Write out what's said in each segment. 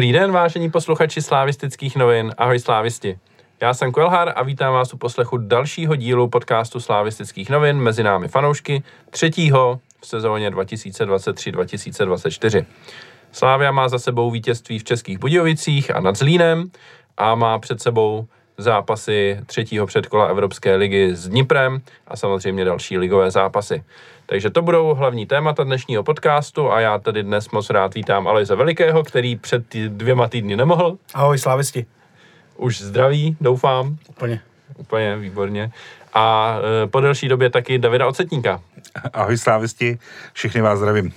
Dobrý den, vážení posluchači slávistických novin. Ahoj slávisti. Já jsem Kvelhar a vítám vás u poslechu dalšího dílu podcastu slávistických novin mezi námi fanoušky, třetího v sezóně 2023-2024. Slávia má za sebou vítězství v Českých Budějovicích a nad Zlínem a má před sebou zápasy třetího předkola Evropské ligy s Dniprem a samozřejmě další ligové zápasy. Takže to budou hlavní témata dnešního podcastu a já tady dnes moc rád vítám Alojza Velikého, který před dvěma týdny nemohl. Ahoj, slávisti. Už zdraví, doufám. Úplně. Úplně, výborně. A e, po delší době taky Davida Ocetníka. Ahoj slávisti, všichni vás zdravím.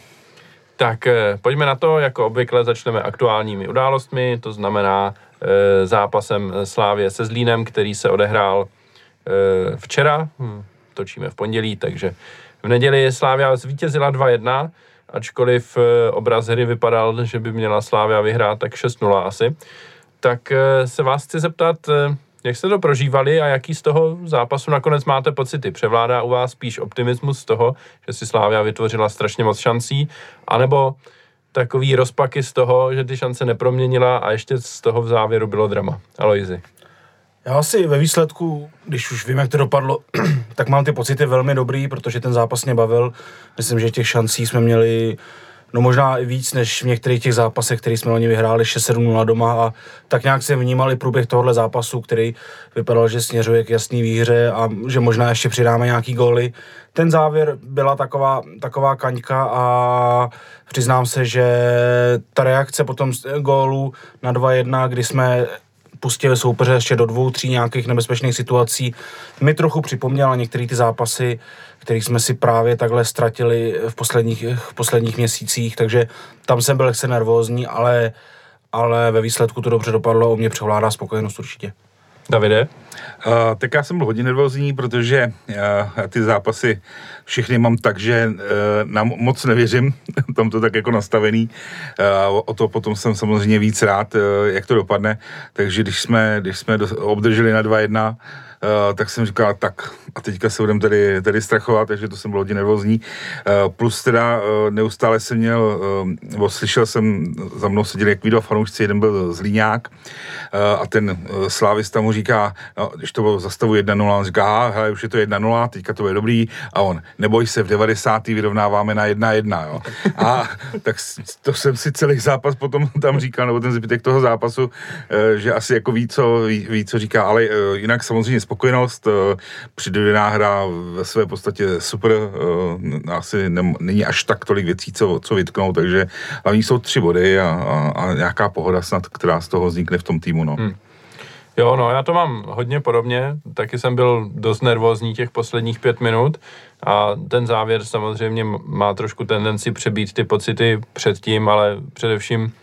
Tak e, pojďme na to, jako obvykle začneme aktuálními událostmi, to znamená e, zápasem Slávě se Zlínem, který se odehrál e, včera, hm, točíme v pondělí, takže v neděli Slávia zvítězila 2-1, ačkoliv e, obraz hry vypadal, že by měla Slávia vyhrát tak 6-0 asi. Tak e, se vás chci zeptat, e, jak jste to prožívali a jaký z toho zápasu nakonec máte pocity? Převládá u vás spíš optimismus z toho, že si Slávia vytvořila strašně moc šancí, anebo takový rozpaky z toho, že ty šance neproměnila a ještě z toho v závěru bylo drama? Aloizi. Já asi ve výsledku, když už vím, jak to dopadlo, tak mám ty pocity velmi dobrý, protože ten zápas mě bavil. Myslím, že těch šancí jsme měli no možná i víc než v některých těch zápasech, který jsme oni vyhráli 6-7-0 doma a tak nějak jsem vnímal i průběh tohohle zápasu, který vypadal, že směřuje k jasný výhře a že možná ještě přidáme nějaký góly. Ten závěr byla taková, taková kaňka a přiznám se, že ta reakce potom gólu na 2-1, kdy jsme pustili soupeře ještě do dvou, tří nějakých nebezpečných situací, mi trochu připomněla některé ty zápasy, které jsme si právě takhle ztratili v posledních, v posledních měsících, takže tam jsem byl lehce nervózní, ale, ale ve výsledku to dobře dopadlo a u mě převládá spokojenost určitě. Davide? Uh, tak já jsem byl hodně nervózní, protože uh, ty zápasy všechny mám tak, že uh, nám moc nevěřím, tam to tak jako nastavený. Uh, o to potom jsem samozřejmě víc rád, uh, jak to dopadne. Takže když jsme, když jsme obdrželi na 2-1, Uh, tak jsem říkal, tak a teďka se budeme tady, tady strachovat, takže to jsem byl hodně nervózní. Uh, plus teda uh, neustále jsem měl, nebo slyšel jsem, za mnou seděli jak video fanoušci, jeden byl Zlíňák a ten slávista mu říká, no, když to bylo za stavu 1-0, on říká, hele, už je to 1-0, teďka to je dobrý a on, neboj se, v 90. vyrovnáváme na 1-1, jo. A tak to jsem si celý zápas potom tam říkal, nebo ten zbytek toho zápasu, že asi jako ví, co, ví, ví co říká, ale jinak samozřejmě spokojenost, eh, přidodená hra ve své podstatě super, eh, asi ne, není až tak tolik věcí, co, co vytknout, takže hlavní jsou tři body a, a, a nějaká pohoda snad, která z toho vznikne v tom týmu. No. Hmm. Jo, no, já to mám hodně podobně. Taky jsem byl dost nervózní těch posledních pět minut a ten závěr samozřejmě má trošku tendenci přebít ty pocity předtím, ale především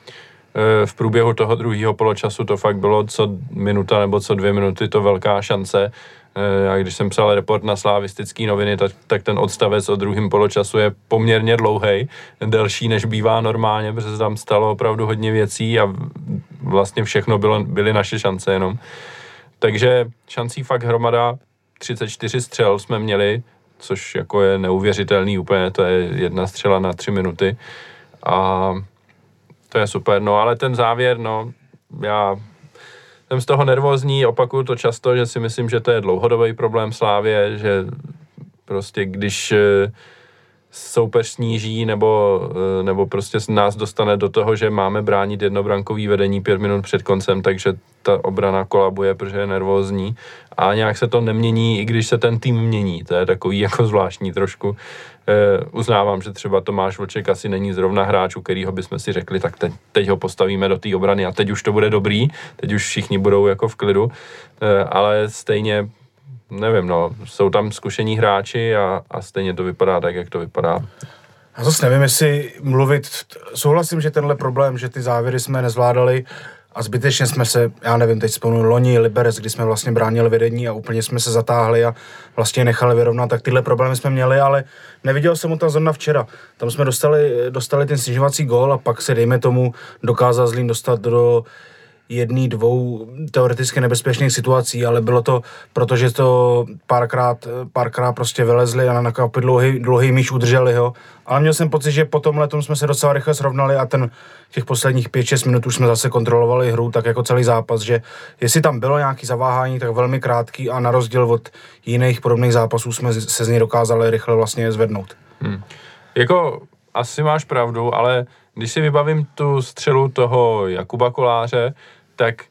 Eh, v průběhu toho druhého poločasu to fakt bylo co minuta nebo co dvě minuty to velká šance. Eh, já když jsem psal report na slavistické noviny, tak, tak ten odstavec o druhém poločasu je poměrně dlouhý, delší než bývá normálně, protože tam stalo opravdu hodně věcí a vlastně všechno bylo, byly naše šance jenom. Takže šancí fakt hromada, 34 střel jsme měli, což jako je neuvěřitelný úplně, to je jedna střela na tři minuty. A to je super, no ale ten závěr, no, já jsem z toho nervózní, opakuju to často, že si myslím, že to je dlouhodobý problém Slávě, že prostě když eh, soupeř sníží nebo, eh, nebo prostě nás dostane do toho, že máme bránit jednobrankový vedení pět minut před koncem, takže ta obrana kolabuje, protože je nervózní a nějak se to nemění, i když se ten tým mění. To je takový jako zvláštní trošku. E, uznávám, že třeba Tomáš Vlček asi není zrovna hráč, u kterého bychom si řekli, tak teď, teď ho postavíme do té obrany a teď už to bude dobrý, teď už všichni budou jako v klidu, e, ale stejně nevím, no, jsou tam zkušení hráči a, a stejně to vypadá tak, jak to vypadá. Já zase nevím, jestli mluvit, souhlasím, že tenhle problém, že ty závěry jsme nezvládali a zbytečně jsme se, já nevím, teď spomenu loni, Liberec, kdy jsme vlastně bránili vedení a úplně jsme se zatáhli a vlastně nechali vyrovnat, tak tyhle problémy jsme měli, ale neviděl jsem mu tam zrovna včera. Tam jsme dostali, dostali ten snižovací gól a pak se, dejme tomu, dokázal Zlín dostat do jedný, dvou teoreticky nebezpečných situací, ale bylo to, protože to párkrát, párkrát prostě vylezli a na dlouhý, dlouhý míč udrželi ho. Ale měl jsem pocit, že po tom letom jsme se docela rychle srovnali a ten těch posledních 5-6 minut už jsme zase kontrolovali hru, tak jako celý zápas, že jestli tam bylo nějaký zaváhání, tak velmi krátký a na rozdíl od jiných podobných zápasů jsme se z něj dokázali rychle vlastně zvednout. Hmm. Jako asi máš pravdu, ale když si vybavím tu střelu toho Jakuba Koláře, tak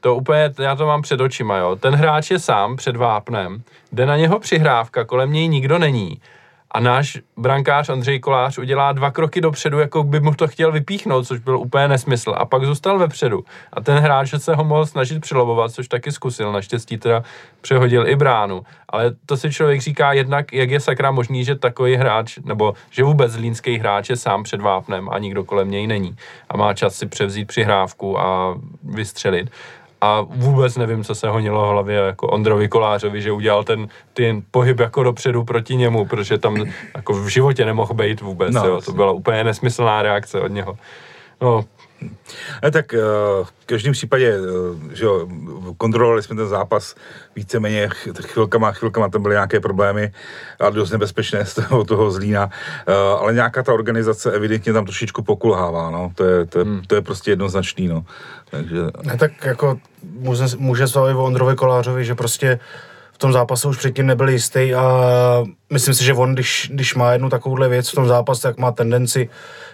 to úplně, já to mám před očima, jo. Ten hráč je sám před vápnem, jde na něho přihrávka, kolem něj nikdo není a náš brankář Andřej Kolář udělá dva kroky dopředu, jako by mu to chtěl vypíchnout, což byl úplně nesmysl. A pak zůstal vepředu. A ten hráč se ho mohl snažit přilobovat, což taky zkusil. Naštěstí teda přehodil i bránu. Ale to si člověk říká jednak, jak je sakra možný, že takový hráč, nebo že vůbec línský hráč je sám před vápnem a nikdo kolem něj není. A má čas si převzít přihrávku a vystřelit a vůbec nevím, co se honilo v hlavě jako Ondrovi Kolářovi, že udělal ten, ten pohyb jako dopředu proti němu, protože tam jako v životě nemohl být vůbec, no, jo. to byla úplně nesmyslná reakce od něho. No, ne, tak eh, v každém případě, eh, že jo, kontrolovali jsme ten zápas víceméně chvilkama, chvilkama tam byly nějaké problémy a dost nebezpečné z toho, toho zlína, eh, ale nějaká ta organizace evidentně tam trošičku pokulhává, no, to je, to je, hmm. to je prostě jednoznačný, no. Takže... Ne, tak jako může, může se o Ondrovi Kolářovi, že prostě v tom zápase už předtím nebyl jistý a myslím si, že on, když, když má jednu takovouhle věc v tom zápase, tak má tendenci,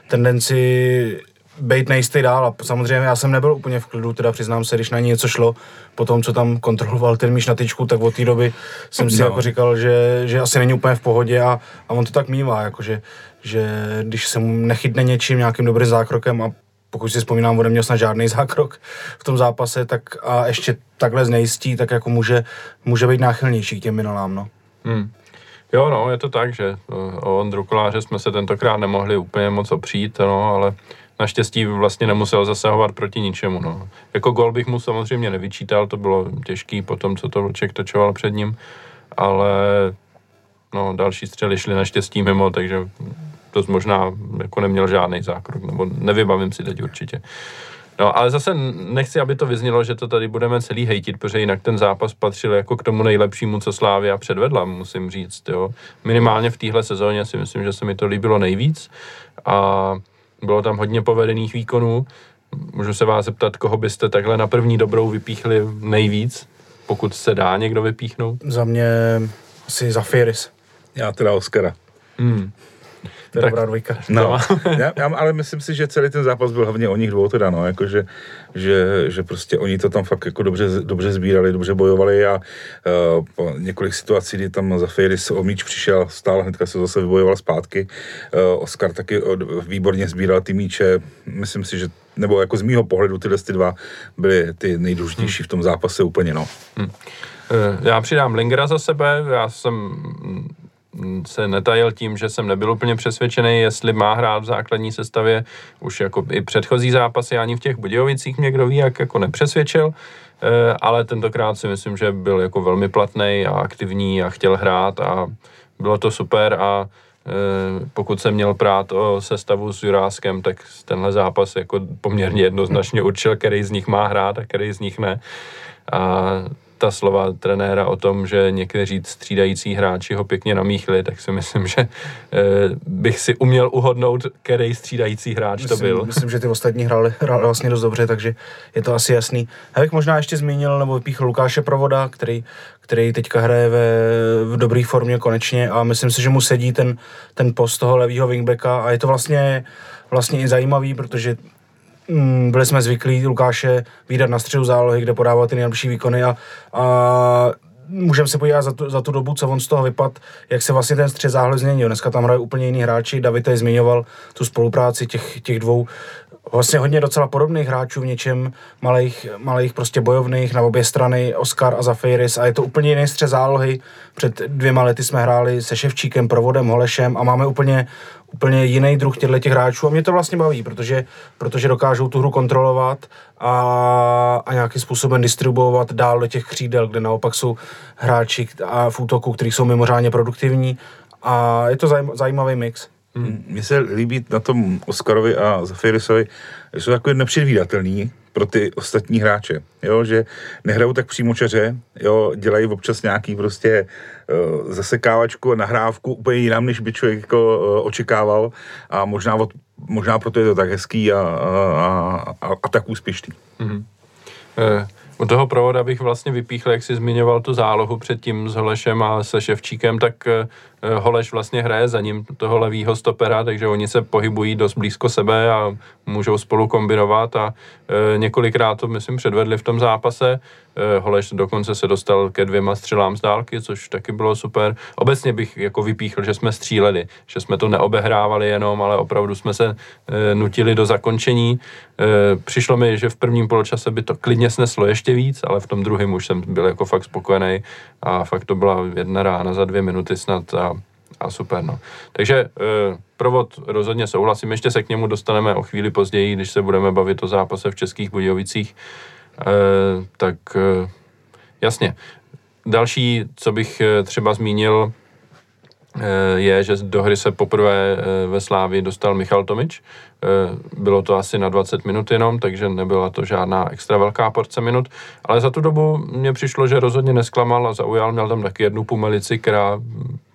tendenci být nejistý dál a samozřejmě já jsem nebyl úplně v klidu, teda přiznám se, když na ní něco šlo, po tom, co tam kontroloval ten míš na tyčku, tak od té doby jsem si no. jako říkal, že, že asi není úplně v pohodě a, a on to tak mývá, jakože, že když se mu nechytne něčím, nějakým dobrým zákrokem a pokud si vzpomínám, on neměl snad žádný zákrok v tom zápase, tak a ještě takhle znejistí, tak jako může, může být náchylnější k těm minulám, no. Hmm. Jo, no, je to tak, že o Ondru Koláře jsme se tentokrát nemohli úplně moc opřít, no, ale naštěstí vlastně nemusel zasahovat proti ničemu. No. Jako gol bych mu samozřejmě nevyčítal, to bylo těžký po tom, co to Vlček točoval před ním, ale no, další střely šly naštěstí mimo, takže to možná jako neměl žádný zákrok, nebo nevybavím si teď určitě. No, ale zase nechci, aby to vyznělo, že to tady budeme celý hejtit, protože jinak ten zápas patřil jako k tomu nejlepšímu, co Slávia předvedla, musím říct, jo. Minimálně v téhle sezóně si myslím, že se mi to líbilo nejvíc a bylo tam hodně povedených výkonů. Můžu se vás zeptat, koho byste takhle na první dobrou vypíchli nejvíc, pokud se dá někdo vypíchnout? Za mě asi Zafiris. Já teda Oscara. Hmm. To je tak, dobrá dvojka. No, já, já, ale myslím si, že celý ten zápas byl hlavně o nich dvou teda, no, jakože, že, že prostě oni to tam fakt jako dobře, dobře sbírali, dobře bojovali a uh, po několik situací, kdy tam za Fejris o míč přišel, stál, hnedka se zase vybojoval zpátky. Uh, Oscar taky od, výborně sbíral ty míče, myslím si, že nebo jako z mýho pohledu tyhle ty dva byly ty nejdůležitější hmm. v tom zápase úplně, no. Hmm. Já přidám Lingera za sebe, já jsem se netajil tím, že jsem nebyl úplně přesvědčený, jestli má hrát v základní sestavě. Už jako i předchozí zápasy ani v těch Budějovicích mě kdo ví, jak jako nepřesvědčil, eh, ale tentokrát si myslím, že byl jako velmi platný a aktivní a chtěl hrát a bylo to super a eh, pokud jsem měl prát o sestavu s Juráskem, tak tenhle zápas jako poměrně jednoznačně určil, který z nich má hrát a který z nich ne. A ta slova trenéra o tom, že někteří střídající hráči ho pěkně namíchli, tak si myslím, že e, bych si uměl uhodnout, který střídající hráč myslím, to byl. Myslím, že ty ostatní hráli, hráli vlastně dost dobře, takže je to asi jasný. Já bych možná ještě zmínil nebo vypíchl Lukáše Provoda, který, který teďka hraje ve, v dobré formě konečně a myslím si, že mu sedí ten, ten post toho levého wingbacka a je to vlastně vlastně i zajímavý, protože byli jsme zvyklí Lukáše výdat na středu zálohy, kde podával ty nejlepší výkony a, a můžeme se podívat za tu, za tu dobu, co on z toho vypad, jak se vlastně ten střed zálohy změnil. Dneska tam hrají úplně jiný hráči, David tady zmiňoval tu spolupráci těch, těch dvou vlastně hodně docela podobných hráčů v něčem, malých, malých prostě bojovných na obě strany, Oscar a Zafiris a je to úplně jiný střed zálohy. Před dvěma lety jsme hráli se Ševčíkem, Provodem, Holešem a máme úplně, úplně jiný druh těchto těch hráčů a mě to vlastně baví, protože, protože dokážou tu hru kontrolovat a, a nějakým způsobem distribuovat dál do těch křídel, kde naopak jsou hráči a v útoku, kteří jsou mimořádně produktivní a je to zajím, zajímavý mix. Hmm. Mně se líbí na tom Oscarovi a Zafirisovi, že jsou takový nepředvídatelný pro ty ostatní hráče, jo, že nehrajou tak přímočaře, jo, dělají občas nějaký prostě uh, zasekávačku a nahrávku úplně jinam, než by člověk jako uh, očekával a možná, od, možná proto je to tak hezký a, a, a, a tak úspěšný. Mm-hmm. Eh, u toho provoda bych vlastně vypíchl, jak jsi zmiňoval tu zálohu předtím s Holešem a se Ševčíkem, tak eh, Holeš vlastně hraje za ním toho levýho stopera, takže oni se pohybují dost blízko sebe a můžou spolu kombinovat a e, několikrát to, myslím, předvedli v tom zápase. E, Holeš dokonce se dostal ke dvěma střelám z dálky, což taky bylo super. Obecně bych jako vypíchl, že jsme stříleli, že jsme to neobehrávali jenom, ale opravdu jsme se e, nutili do zakončení. E, přišlo mi, že v prvním poločase by to klidně sneslo ještě víc, ale v tom druhém už jsem byl jako fakt spokojený a fakt to byla jedna rána za dvě minuty snad a a super. No. Takže e, provod rozhodně souhlasím, ještě se k němu dostaneme o chvíli později, když se budeme bavit o zápase v Českých Budějovicích. E, tak e, jasně. Další, co bych třeba zmínil, je, že do hry se poprvé ve Slávi dostal Michal Tomič. Bylo to asi na 20 minut jenom, takže nebyla to žádná extra velká porce minut, ale za tu dobu mně přišlo, že rozhodně nesklamal a zaujal. Měl tam taky jednu pumelici, která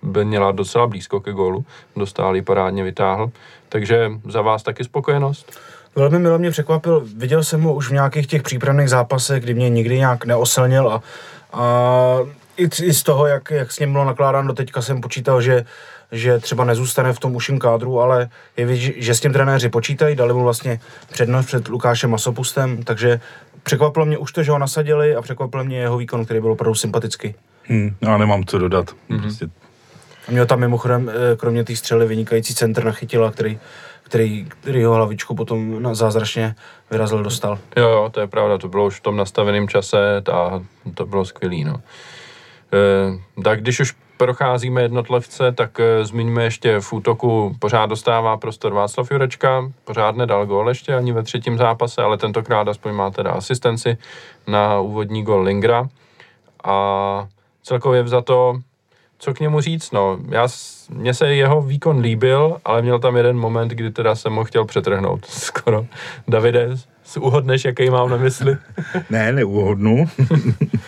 by měla docela blízko ke gólu, dostal parádně vytáhl. Takže za vás taky spokojenost? Velmi milo mě překvapil, viděl jsem ho už v nějakých těch přípravných zápasech, kdy mě nikdy nějak neoslnil a, a i, i z toho, jak, jak s ním bylo nakládáno do teďka, jsem počítal, že, že třeba nezůstane v tom uším kádru, ale je vidět, že s tím trenéři počítají, dali mu vlastně přednost před Lukášem Masopustem, takže překvapilo mě už to, že ho nasadili a překvapilo mě jeho výkon, který byl opravdu sympatický. Hmm, já nemám co dodat. Mm-hmm. Prostě a měl tam mimochodem, eh, kromě té střely, vynikající centr na chytila, který, který, který ho hlavičku potom na zázračně vyrazil, dostal. Jo, jo, to je pravda, to bylo už v tom nastaveném čase a to bylo skvělý, no. E, tak když už procházíme jednotlivce, tak e, zmiňme ještě v útoku pořád dostává prostor Václav Jurečka, pořád nedal gól ještě ani ve třetím zápase, ale tentokrát aspoň má teda asistenci na úvodní gol Lingra a celkově za to co k němu říct, no. Já, mně se jeho výkon líbil, ale měl tam jeden moment, kdy teda jsem ho chtěl přetrhnout skoro. Davide, uhodneš, jaký mám na mysli? ne, neuhodnu.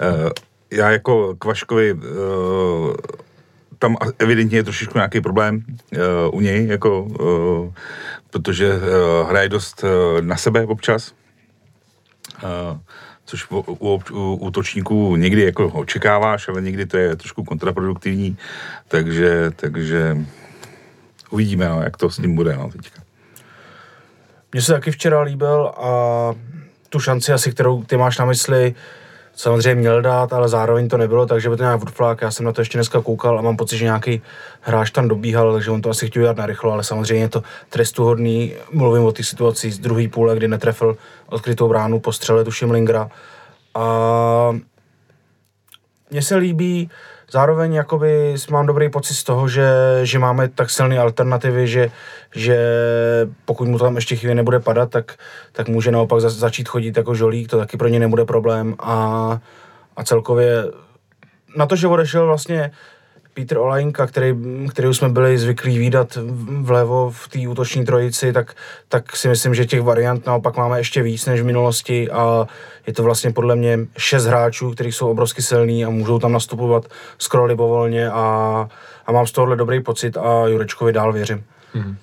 Eh, já jako Kvaškovi uh, tam evidentně je trošičku nějaký problém uh, u něj, jako, uh, protože uh, hraje dost uh, na sebe občas. Uh, což u, u, u útočníků někdy jako očekáváš, ale někdy to je trošku kontraproduktivní, takže, takže uvidíme, no, jak to s ním bude no, teďka. Mně se taky včera líbil a tu šanci asi, kterou ty máš na mysli, samozřejmě měl dát, ale zároveň to nebylo, takže by to nějak odflák. Já jsem na to ještě dneska koukal a mám pocit, že nějaký hráč tam dobíhal, takže on to asi chtěl dělat narychlo, ale samozřejmě je to trestuhodný. Mluvím o té situaci z druhé půle, kdy netrefil odkrytou bránu po střele, tuším Lingra. A mně se líbí, zároveň jakoby mám dobrý pocit z toho, že, že máme tak silné alternativy, že, že pokud mu tam ještě chvíli nebude padat, tak, tak může naopak za, začít chodit jako žolík, to taky pro ně nebude problém. A, a celkově na to, že odešel vlastně Petr Olajnka, který, který jsme byli zvyklí výdat vlevo v té útoční trojici, tak, tak si myslím, že těch variant naopak máme ještě víc než v minulosti a je to vlastně podle mě šest hráčů, kteří jsou obrovsky silní a můžou tam nastupovat skoro libovolně a, a mám z tohohle dobrý pocit a Jurečkovi dál věřím. Mm.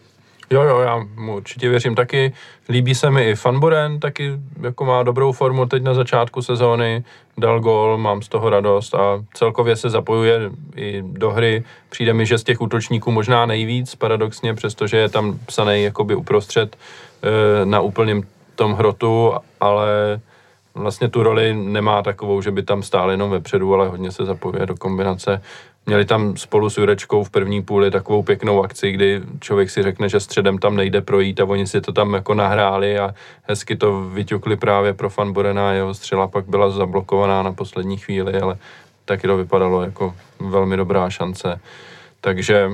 Jo, jo, já mu určitě věřím taky. Líbí se mi i Fanboren, taky jako má dobrou formu teď na začátku sezóny, dal gol, mám z toho radost a celkově se zapojuje i do hry. Přijde mi, že z těch útočníků možná nejvíc, paradoxně, přestože je tam psaný jakoby uprostřed e, na úplném tom hrotu, ale vlastně tu roli nemá takovou, že by tam stál jenom vepředu, ale hodně se zapojuje do kombinace Měli tam spolu s Jurečkou v první půli takovou pěknou akci, kdy člověk si řekne, že středem tam nejde projít a oni si to tam jako nahráli a hezky to vyťukli právě pro Fan Borena. Jeho střela pak byla zablokovaná na poslední chvíli, ale taky to vypadalo jako velmi dobrá šance. Takže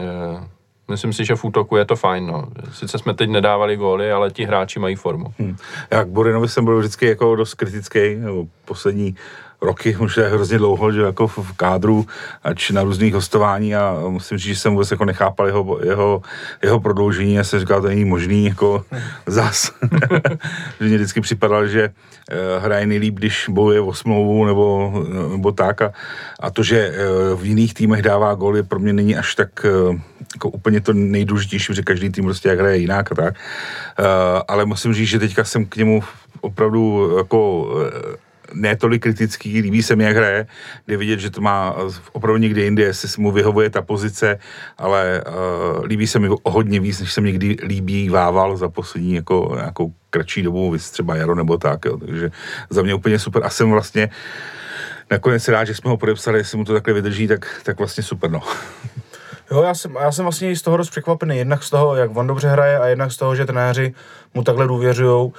eh, myslím si, že v útoku je to fajn. No. Sice jsme teď nedávali góly, ale ti hráči mají formu. Hmm. Já k Borinovi jsem byl vždycky jako dost kritický, nebo poslední roky, už je hrozně dlouho, že jako v kádru, ač na různých hostování a musím říct, že jsem vůbec jako nechápal jeho, jeho, jeho prodloužení a jsem říkal, to není možný, jako zas. že mě vždycky připadalo, že uh, hraje nejlíp, když bojuje o smlouvu nebo, nebo tak a, a to, že uh, v jiných týmech dává góly, pro mě není až tak jako úplně to nejdůležitější, protože každý tým prostě jak hraje jinak a tak. Ale musím říct, že teďka jsem k němu opravdu jako ne tolik kritický, líbí se mi, jak hraje, kde vidět, že to má opravdu někde jinde, jestli mu vyhovuje ta pozice, ale uh, líbí se mi hodně víc, než jsem někdy líbí Vával za poslední jako nějakou kratší dobu, vys třeba Jaro nebo tak, jo. takže za mě úplně super a jsem vlastně nakonec rád, že jsme ho podepsali, jestli mu to takhle vydrží, tak, tak vlastně super, no. Jo, já jsem, já jsem vlastně z toho dost překvapený, jednak z toho, jak on dobře hraje a jednak z toho, že trenéři mu takhle důvěřují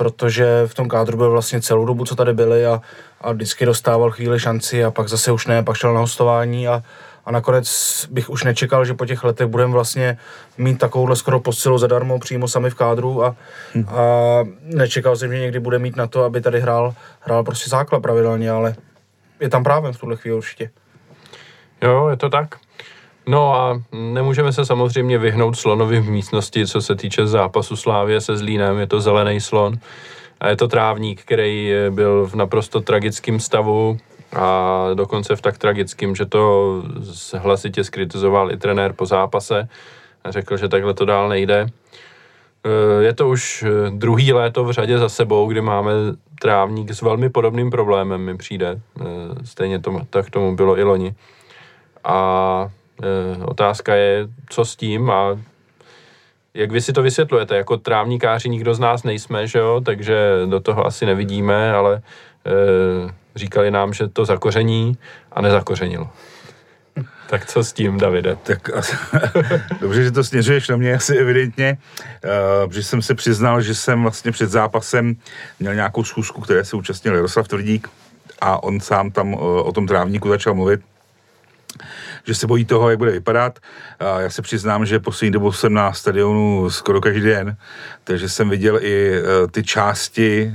protože v tom kádru byl vlastně celou dobu, co tady byli a, a vždycky dostával chvíli šanci a pak zase už ne, pak šel na hostování a, a nakonec bych už nečekal, že po těch letech budeme vlastně mít takovouhle skoro posilu zadarmo přímo sami v kádru a, hmm. a nečekal jsem, že někdy bude mít na to, aby tady hrál, hrál prostě základ pravidelně, ale je tam právě v tuhle chvíli určitě. Jo, je to tak. No a nemůžeme se samozřejmě vyhnout slonovi v místnosti, co se týče zápasu Slávě se Zlínem, je to zelený slon. A je to trávník, který byl v naprosto tragickém stavu a dokonce v tak tragickém, že to hlasitě skritizoval i trenér po zápase a řekl, že takhle to dál nejde. E, je to už druhý léto v řadě za sebou, kdy máme trávník s velmi podobným problémem, mi přijde. E, stejně tomu, tak tomu bylo i loni. A otázka je, co s tím a jak vy si to vysvětlujete? Jako trávníkáři nikdo z nás nejsme, že jo? takže do toho asi nevidíme, ale e, říkali nám, že to zakoření a nezakořenilo. Tak co s tím, Davide? Tak dobře, že to směřuješ na mě asi evidentně, uh, protože jsem se přiznal, že jsem vlastně před zápasem měl nějakou schůzku, které se účastnil Jaroslav Tvrdík a on sám tam o tom trávníku začal mluvit že se bojí toho, jak bude vypadat. Já se přiznám, že poslední dobou jsem na stadionu skoro každý den, takže jsem viděl i e, ty části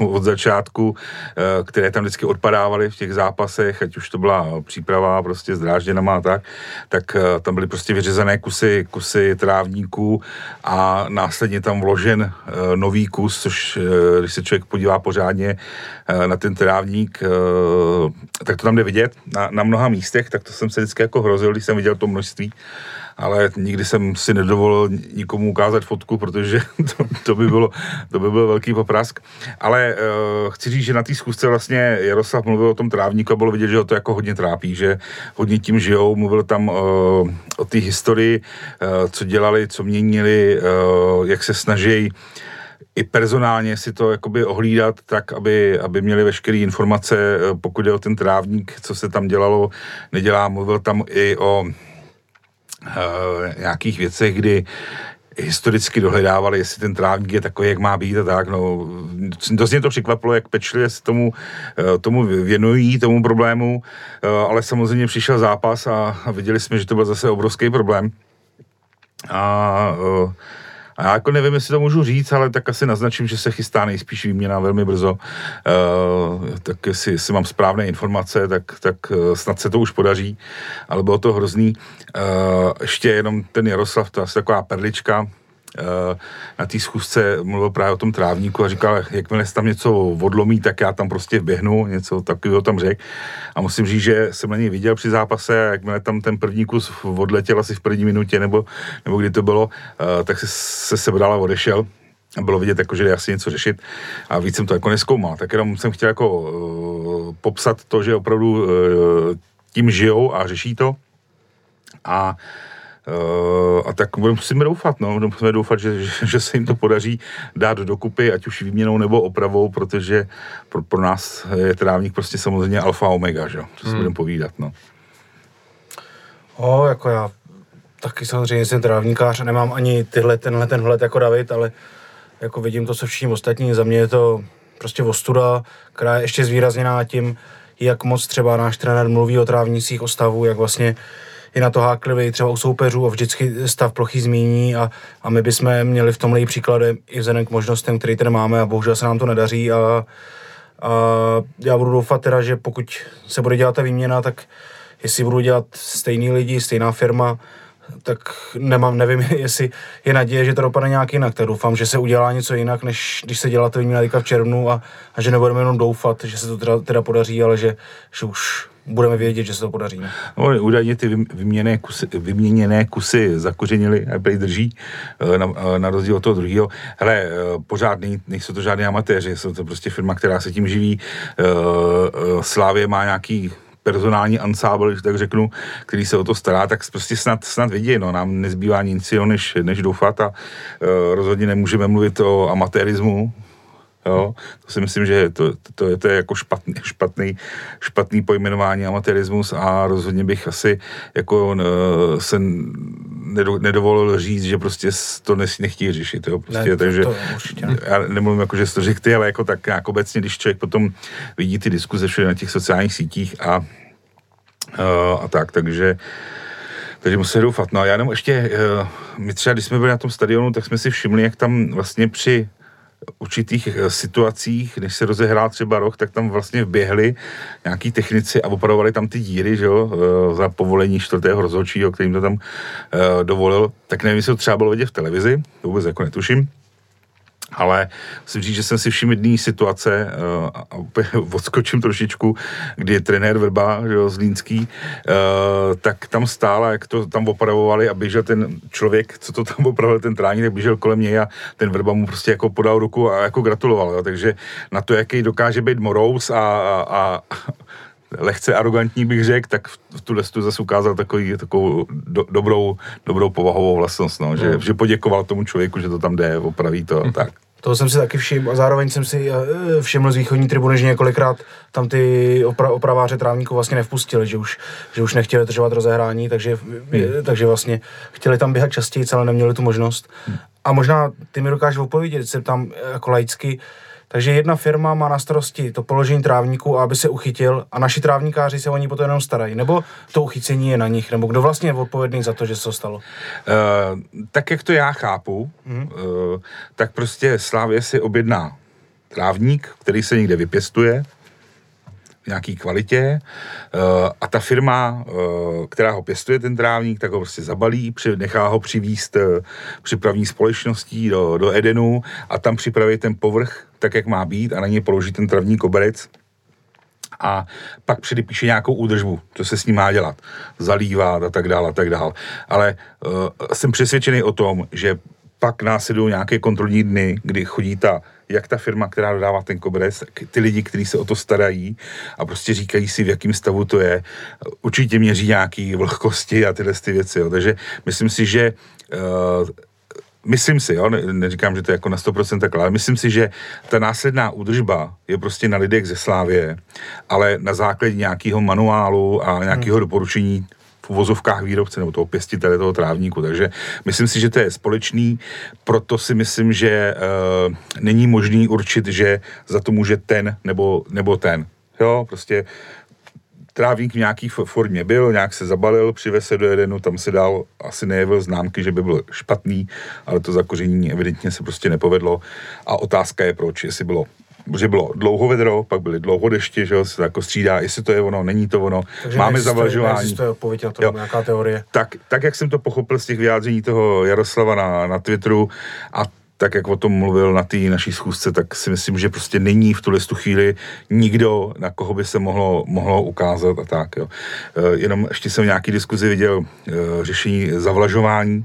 e, od začátku, e, které tam vždycky odpadávaly v těch zápasech, ať už to byla příprava prostě s drážděnama a tak, tak tam byly prostě vyřezané kusy, kusy trávníků a následně tam vložen nový kus, což když se člověk podívá pořádně na ten trávník, tak to tam jde vidět na, na mnoha místech, tak to jsem se vždycky jako hrozil, když jsem viděl to množství, ale nikdy jsem si nedovolil nikomu ukázat fotku, protože to, to, by, bylo, to by byl velký poprask. Ale uh, chci říct, že na té schůzce vlastně Jaroslav mluvil o tom trávníku a bylo vidět, že ho to jako hodně trápí, že hodně tím žijou, mluvil tam uh, o té historii, uh, co dělali, co měnili, uh, jak se snaží i personálně si to jakoby ohlídat tak, aby, aby měli veškeré informace, eh, pokud je o ten trávník, co se tam dělalo, nedělá. Mluvil tam i o uh, nějakých věcech, kdy historicky dohledávali, jestli ten trávník je takový, jak má být a tak. No, dost mě to překvapilo, jak pečlivě se tomu, eh, tomu věnují, tomu problému, ale samozřejmě přišel zápas a, viděli jsme, že to byl zase obrovský problém. A a já jako nevím, jestli to můžu říct, ale tak asi naznačím, že se chystá nejspíš výměna velmi brzo. Uh, tak jestli, jestli mám správné informace, tak, tak uh, snad se to už podaří, ale bylo to hrozný. Uh, ještě jenom ten Jaroslav, to je asi taková perlička, na té schůzce mluvil právě o tom trávníku a říkal, jakmile se tam něco odlomí, tak já tam prostě vběhnu, něco takového tam řekl. A musím říct, že jsem na něj viděl při zápase jakmile tam ten první kus odletěl asi v první minutě, nebo, nebo kdy to bylo, tak se, se sebral a odešel a bylo vidět, jako, že je asi něco řešit a víc jsem to jako neskoumal. Tak jenom jsem chtěl jako uh, popsat to, že opravdu tím žijou a řeší to. A Uh, a tak musíme doufat, no, musíme doufat, že, že, že se jim to podaří dát dokupy, ať už výměnou nebo opravou, protože pro, pro nás je trávník prostě samozřejmě alfa omega, že? co si hmm. budeme povídat, no. O, jako já taky samozřejmě jsem trávníkář a nemám ani tyhle, tenhle ten vhled jako David, ale jako vidím to, co všichni ostatní, za mě je to prostě ostuda, která je ještě zvýrazněná tím, jak moc třeba náš trenér mluví o trávnících, o stavu, jak vlastně je na to háklivý třeba u soupeřů a vždycky stav plochy zmíní a, a my bychom měli v tomhle příklady i vzhledem k možnostem, který tady máme a bohužel se nám to nedaří a A já budu doufat teda, že pokud se bude dělat ta výměna, tak jestli budu dělat stejný lidi, stejná firma, tak nemám, nevím, jestli je naděje, že to dopadne nějak jinak. Tak doufám, že se udělá něco jinak, než když se dělá to výměna v červnu a, a, že nebudeme jenom doufat, že se to teda, teda podaří, ale že, že už budeme vědět, že se to podaří. No, údajně ty vyměněné kusy, vyměněné kusy zakořenily a prý drží eh, na, eh, na rozdíl od toho druhého. Hele, eh, pořád nej, nejsou to žádní amatéři, jsou to prostě firma, která se tím živí. Slávě má nějaký personální ansábl, tak řeknu, který se o to stará, tak prostě snad, snad vidí, no, nám nezbývá nic jiného, než, než doufat a uh, rozhodně nemůžeme mluvit o amatérismu, Jo? To si myslím, že to, to, to, je, to je jako špatný, špatný, špatný pojmenování amatérismus a rozhodně bych asi jako uh, se nedo, nedovolil říct, že prostě to nechtějí řešit. Jo? Prostě, ne, takže to já nemluvím jako, že to řekl ty, ale jako tak jako obecně, když člověk potom vidí ty diskuze všude na těch sociálních sítích a, uh, a tak, takže takže musíme doufat. No a já jenom ještě, uh, my třeba, když jsme byli na tom stadionu, tak jsme si všimli, jak tam vlastně při určitých eh, situacích, než se rozehrál třeba rok, tak tam vlastně vběhli nějaký technici a opravovali tam ty díry, že jo, eh, za povolení čtvrtého rozhodčího, kterým to tam uh, dovolil. Tak nevím, jestli to třeba bylo vidět v televizi, to vůbec jako netuším ale musím říct, že jsem si všiml jedné situace uh, a odskočím trošičku, kdy trenér Vrba, jo, Zlínský, uh, tak tam stála, jak to tam opravovali a běžel ten člověk, co to tam opravil, ten tráník, tak běžel kolem něj a ten Vrba mu prostě jako podal ruku a jako gratuloval, jo, takže na to, jaký dokáže být morous a, a, a lehce arrogantní bych řekl, tak v tuhle tu zase ukázal takový, takovou do, dobrou, dobrou povahovou vlastnost, no, že, mm. že poděkoval tomu člověku, že to tam jde, opraví to a tak. Toho jsem si taky všiml a zároveň jsem si eh, všiml z východní tribuny, že několikrát tam ty opra- opraváře trávníků vlastně nevpustili, že už, že už nechtěli držovat rozehrání, takže, hmm. takže vlastně chtěli tam běhat častěji, ale neměli tu možnost. Hmm. A možná ty mi dokážeš odpovědět, se tam jako laicky, takže jedna firma má na starosti to položení trávníku, aby se uchytil a naši trávníkáři se o ní potom jenom starají. Nebo to uchycení je na nich, nebo kdo vlastně je odpovědný za to, že se to stalo? Uh, tak jak to já chápu, mm-hmm. uh, tak prostě Slávě si objedná trávník, který se někde vypěstuje, nějaký kvalitě. Eh, a ta firma, eh, která ho pěstuje, ten trávník, tak ho prostě zabalí, nechá ho přivíst eh, připravní společností do, do Edenu a tam připraví ten povrch tak, jak má být a na něj položí ten travní koberec. A pak předepíše nějakou údržbu, co se s ním má dělat, zalívat a tak dále a tak dále. Ale uh, jsem přesvědčený o tom, že pak následují nějaké kontrolní dny, kdy chodí ta jak ta firma, která dodává ten koberec, ty lidi, kteří se o to starají a prostě říkají si, v jakém stavu to je, určitě měří nějaký vlhkosti a tyhle ty věci. Jo. Takže myslím si, že uh, myslím si, jo, ne, neříkám, že to je jako na 100% takhle, ale myslím si, že ta následná údržba je prostě na lidech ze Slávě, ale na základě nějakého manuálu a nějakého hmm. doporučení v uvozovkách výrobce nebo toho pěstitele toho trávníku. Takže myslím si, že to je společný, proto si myslím, že uh, není možný určit, že za to může ten nebo, nebo ten. Jo, prostě trávník v nějaký formě byl, nějak se zabalil, přivez se do jedenu, tam se dal, asi nejevil známky, že by byl špatný, ale to zakoření evidentně se prostě nepovedlo. A otázka je proč, jestli bylo že bylo dlouho vedro, pak byly dlouho dešti, že se jako střídá, jestli to je ono, není to ono, Takže máme zavlažování. je odpověď na to, jo. nějaká teorie. Tak, tak, jak jsem to pochopil z těch vyjádření toho Jaroslava na, na Twitteru a tak, jak o tom mluvil na té naší schůzce, tak si myslím, že prostě není v tuhle chvíli nikdo, na koho by se mohlo, mohlo ukázat a tak. Jo. E, jenom ještě jsem v nějaký diskuzi viděl e, řešení zavlažování,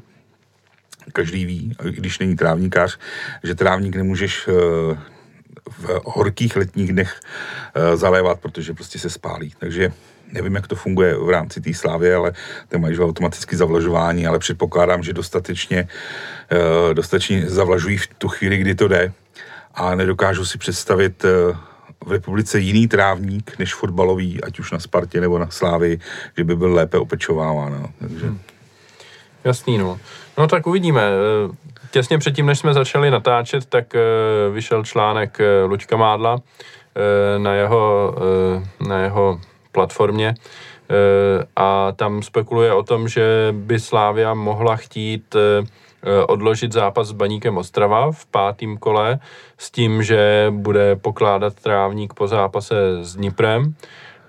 každý ví, když není trávníkář, že trávník nemůžeš e, v horkých letních dnech uh, zalévat, protože prostě se spálí. Takže nevím, jak to funguje v rámci té slávy, ale ten mají automaticky zavlažování, ale předpokládám, že dostatečně, uh, dostatečně zavlažují v tu chvíli, kdy to jde. A nedokážu si představit uh, v republice jiný trávník než fotbalový, ať už na Spartě nebo na Slávy, že by byl lépe opečováván. No. Takže... Hmm. Jasný, no. No tak uvidíme. Těsně předtím, než jsme začali natáčet, tak eh, vyšel článek eh, Luďka Mádla eh, na jeho, na jeho platformě. A tam spekuluje o tom, že by Slávia mohla chtít odložit zápas s Baníkem Ostrava v pátém kole s tím, že bude pokládat trávník po zápase s Dniprem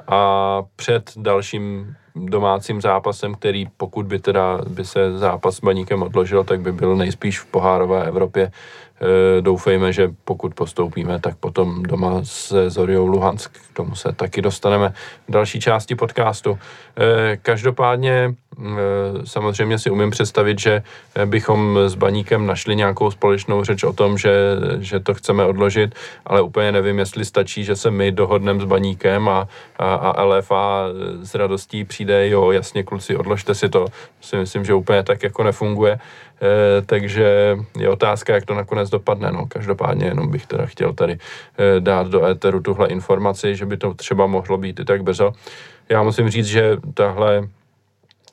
a před dalším domácím zápasem, který pokud by teda by se zápas s Baníkem odložil, tak by byl nejspíš v pohárové Evropě Eh, doufejme, že pokud postoupíme, tak potom doma se Zoriou Luhansk, k tomu se taky dostaneme v další části podcastu. Eh, každopádně eh, samozřejmě si umím představit, že bychom s Baníkem našli nějakou společnou řeč o tom, že, že to chceme odložit, ale úplně nevím, jestli stačí, že se my dohodneme s Baníkem a, a, a LFA s radostí přijde, jo, jasně kluci, odložte si to. Si myslím, že úplně tak jako nefunguje. Eh, takže je otázka, jak to nakonec dopadne. No, každopádně jenom bych teda chtěl tady eh, dát do éteru tuhle informaci, že by to třeba mohlo být i tak brzo. Já musím říct, že tahle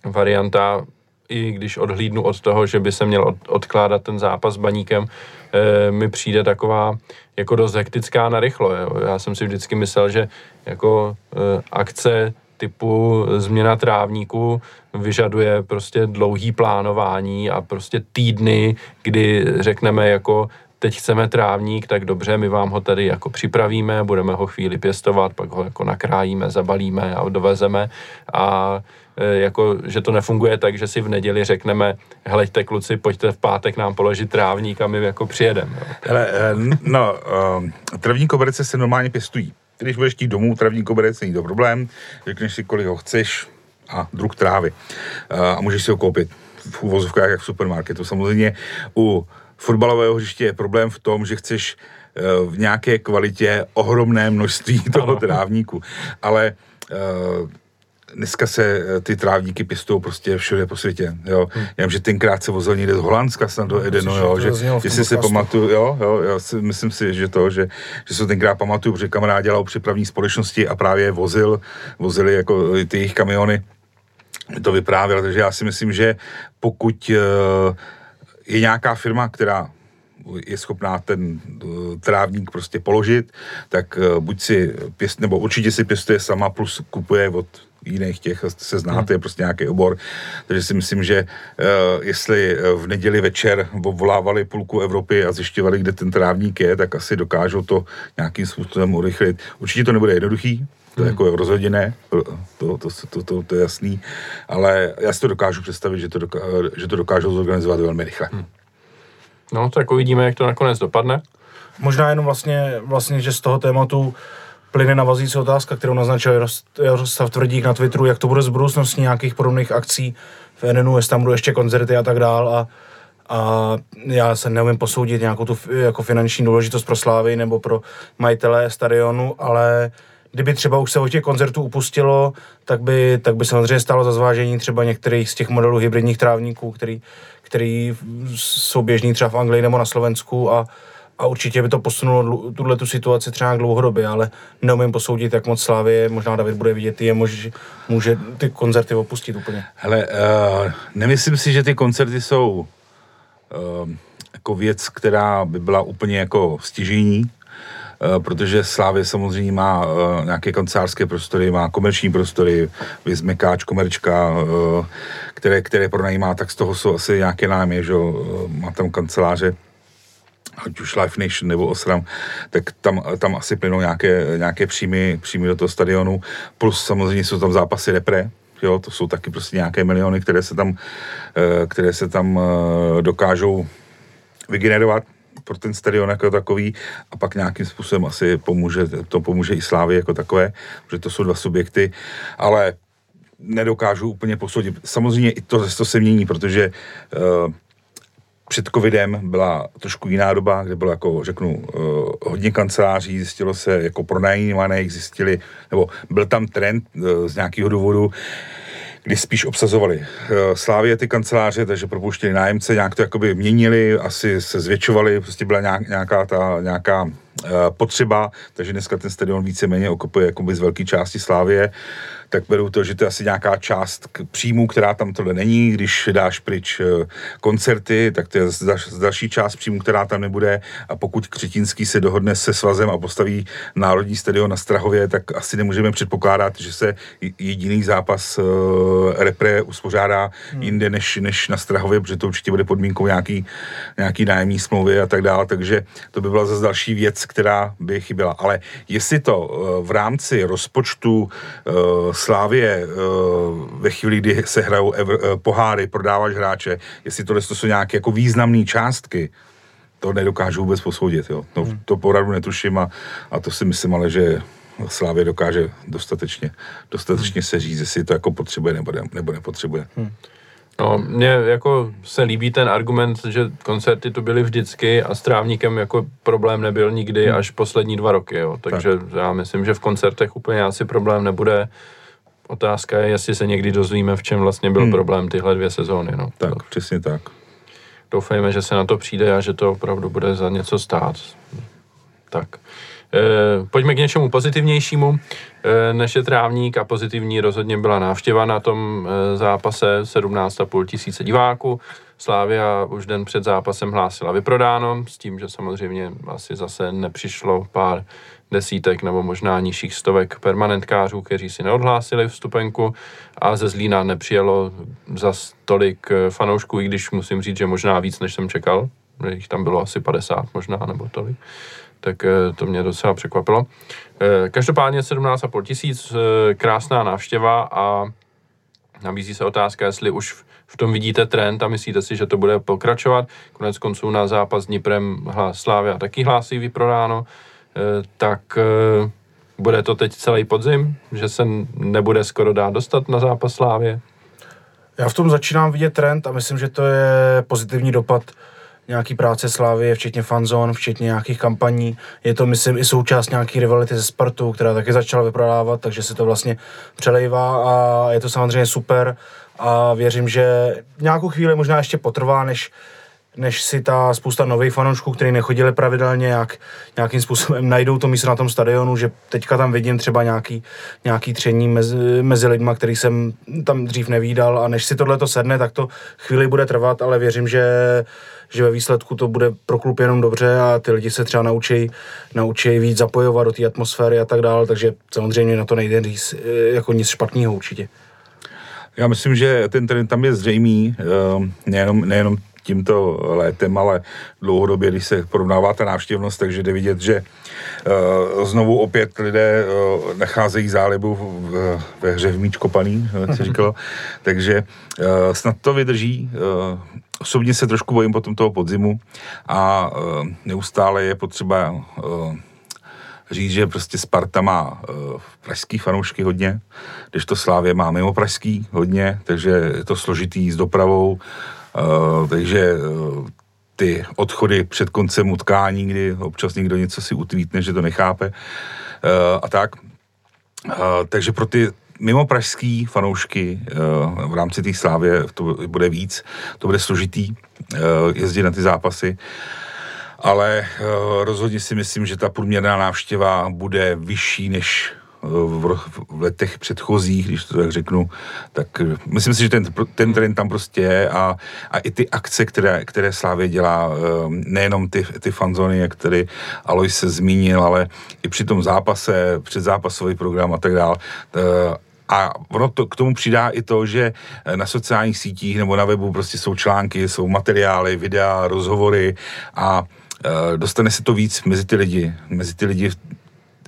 varianta, i když odhlídnu od toho, že by se měl od, odkládat ten zápas s baníkem, e, mi přijde taková jako dost hektická na rychlo. Já jsem si vždycky myslel, že jako e, akce typu změna trávníku vyžaduje prostě dlouhý plánování a prostě týdny, kdy řekneme jako teď chceme trávník, tak dobře, my vám ho tady jako připravíme, budeme ho chvíli pěstovat, pak ho jako nakrájíme, zabalíme a dovezeme a e, jako, že to nefunguje tak, že si v neděli řekneme, hleďte kluci, pojďte v pátek nám položit trávník a my jako přijedeme. Hele, e, no, uh, trávník koberce se normálně pěstují. Když budeš chtít domů travní koberec, není to problém, řekneš si, kolik ho chceš a druh trávy. A můžeš si ho koupit v uvozovkách jak v supermarketu. Samozřejmě u fotbalového hřiště je problém v tom, že chceš e, v nějaké kvalitě ohromné množství toho trávníku. Ale e, dneska se eh, ty trávníky pěstují prostě všude po světě, jo. Hmm. Já vím, že tenkrát se vozil někde z Holandska snad do Edenu, jo, že, jestli si pamatuju, jo, jo, já si, myslím si, že to, že, že se tenkrát pamatuju, protože kamarád dělal přepravní společnosti a právě vozil, vozili jako ty jejich kamiony, to vyprávěl, takže já si myslím, že pokud eh, je nějaká firma, která je schopná ten eh, trávník prostě položit, tak buď si pěst, nebo určitě si pěstuje sama, plus kupuje od jiných těch, se znáte, je hmm. prostě nějaký obor. Takže si myslím, že uh, jestli eh, v neděli večer obvolávali půlku Evropy a zjišťovali, kde ten trávník je, tak asi dokážou to nějakým způsobem urychlit. Určitě to nebude jednoduchý, to je hmm. jako rozhodně ne, to, to, to, to, to, to je jasný, ale já si to dokážu představit, že to, dokážu, že to dokážou zorganizovat velmi rychle. Hmm. No, tak uvidíme, jak to nakonec dopadne. Možná jenom vlastně, vlastně že z toho tématu plyne navazující otázka, kterou naznačil Jaroslav Tvrdík na Twitteru, jak to bude z budoucnosti nějakých podobných akcí v NNU, jestli tam budou ještě koncerty a tak dál. A, a já se neumím posoudit nějakou tu jako finanční důležitost pro Slávy nebo pro majitele stadionu, ale kdyby třeba už se od těch koncertů upustilo, tak by, tak by samozřejmě stalo za zvážení třeba některých z těch modelů hybridních trávníků, který, který jsou běžní třeba v Anglii nebo na Slovensku a, a určitě by to posunulo tuhle tu situaci třeba dlouhodobě, ale neumím posoudit, jak moc Slávy možná David bude vidět, je může, může ty koncerty opustit úplně. Hele, uh, nemyslím si, že ty koncerty jsou uh, jako věc, která by byla úplně jako stěžení, uh, protože Slávě samozřejmě má nějaké kancelářské prostory, má komerční prostory, vyzmekáč, komerčka, které, které pronajímá, tak z toho jsou asi nějaké nájmy, že má tam kanceláře ať už Life Nation nebo Osram, tak tam, tam asi plynou nějaké, nějaké příjmy, příjmy do toho stadionu, plus samozřejmě jsou tam zápasy repre, jo, to jsou taky prostě nějaké miliony, které se tam, eh, které se tam eh, dokážou vygenerovat pro ten stadion jako takový. A pak nějakým způsobem asi pomůže, to pomůže i Slávy jako takové, protože to jsou dva subjekty, ale nedokážu úplně posoudit. Samozřejmě i to, to se mění, protože uh, před covidem byla trošku jiná doba, kde bylo jako, řeknu, eh, hodně kanceláří, zjistilo se jako pronajímaných, zjistili, nebo byl tam trend eh, z nějakého důvodu, kdy spíš obsazovali eh, Slávě ty kanceláře, takže propouštěli nájemce, nějak to jakoby měnili, asi se zvětšovali, prostě byla nějak, nějaká ta, nějaká potřeba, takže dneska ten stadion víceméně okupuje jakoby z velké části Slávě tak beru to, že to je asi nějaká část k příjmu, která tam tohle není. Když dáš pryč eh, koncerty, tak to je další část příjmu, která tam nebude. A pokud Křetínský se dohodne se svazem a postaví Národní stadion na Strahově, tak asi nemůžeme předpokládat, že se jediný zápas uh, repre uspořádá hmm. jinde než, než na Strahově, protože to určitě bude podmínkou nějaký, nějaký nájemní smlouvy a tak dále. Takže to by byla zase další věc, která by chyběla. Ale jestli to uh, v rámci rozpočtu Slávě uh, ve chvíli, kdy se hrajou uh, poháry, prodáváš hráče, jestli tohle to jsou nějaké jako významné částky, to nedokážu vůbec posoudit. Jo. To, hmm. to poradu netuším a, a to si myslím ale, že Slávě dokáže dostatečně, dostatečně hmm. se říct, jestli to jako potřebuje nebo, ne, nebo nepotřebuje. Hmm. No, mně jako se líbí ten argument, že koncerty to byly vždycky a s trávníkem jako problém nebyl nikdy hmm. až poslední dva roky, jo. Takže tak. já myslím, že v koncertech úplně asi problém nebude. Otázka je, jestli se někdy dozvíme, v čem vlastně byl hmm. problém tyhle dvě sezóny. No. Tak, tak, přesně tak. Doufejme, že se na to přijde a že to opravdu bude za něco stát. Tak. E, pojďme k něčemu pozitivnějšímu, e, než je trávník a pozitivní rozhodně byla návštěva na tom e, zápase 17,5 tisíce diváků. Slávia už den před zápasem hlásila vyprodáno, s tím, že samozřejmě asi zase nepřišlo pár desítek nebo možná nižších stovek permanentkářů, kteří si neodhlásili vstupenku a ze Zlína nepřijelo za tolik eh, fanoušků, i když musím říct, že možná víc, než jsem čekal, že jich tam bylo asi 50 možná nebo tolik, tak eh, to mě docela překvapilo. Eh, každopádně 17,5 tisíc, krásná návštěva a nabízí se otázka, jestli už v tom vidíte trend a myslíte si, že to bude pokračovat. Konec konců na zápas s Dniprem Slávia taky hlásí vyprodáno. Eh, tak eh, bude to teď celý podzim, že se nebude skoro dát dostat na zápas Slávě? Já v tom začínám vidět trend a myslím, že to je pozitivní dopad nějaký práce Slávy, včetně fanzón, včetně nějakých kampaní. Je to, myslím, i součást nějaký rivality se Spartou, která taky začala vyprodávat, takže se to vlastně přelejvá a je to samozřejmě super a věřím, že nějakou chvíli možná ještě potrvá, než než si ta spousta nových fanoušků, kteří nechodili pravidelně, jak, nějakým způsobem najdou to místo na tom stadionu, že teďka tam vidím třeba nějaký, nějaký tření mezi, mezi lidma, který jsem tam dřív nevídal a než si tohle to sedne, tak to chvíli bude trvat, ale věřím, že že ve výsledku to bude pro klub jenom dobře a ty lidi se třeba naučí, naučí víc zapojovat do té atmosféry a tak dále, takže samozřejmě na to nejde říct eh, jako nic špatného určitě. Já myslím, že ten trend tam je zřejmý, eh, nejenom, nejenom tímto létem, ale dlouhodobě, když se porovnává ta návštěvnost, takže jde vidět, že uh, znovu opět lidé uh, necházejí zálibu v, ve hře v míč kopaný, jak se říkalo, takže snad to vydrží. Osobně se trošku bojím potom toho podzimu a neustále je potřeba říct, že prostě Sparta má uh, pražský fanoušky hodně, když to Slávě má mimo pražský hodně, takže je to složitý s dopravou, takže uh, ty odchody před koncem utkání, kdy občas někdo něco si utvítne, že to nechápe uh, a tak. Takže pro ty mimo pražský fanoušky v rámci té slávě to bude víc, to bude složitý jezdit na ty zápasy, ale rozhodně si myslím, že ta průměrná návštěva bude vyšší než v, v letech předchozích, když to tak řeknu, tak eh, myslím si, že ten, ten trend tam prostě je a, a i ty akce, které, které Slávě dělá, eh, nejenom ty, ty fanzony, jak tady Alois se zmínil, ale i při tom zápase, předzápasový program a tak dále, eh, a ono to, k tomu přidá i to, že na sociálních sítích nebo na webu prostě jsou články, jsou materiály, videa, rozhovory a dostane se to víc mezi ty lidi, mezi ty lidi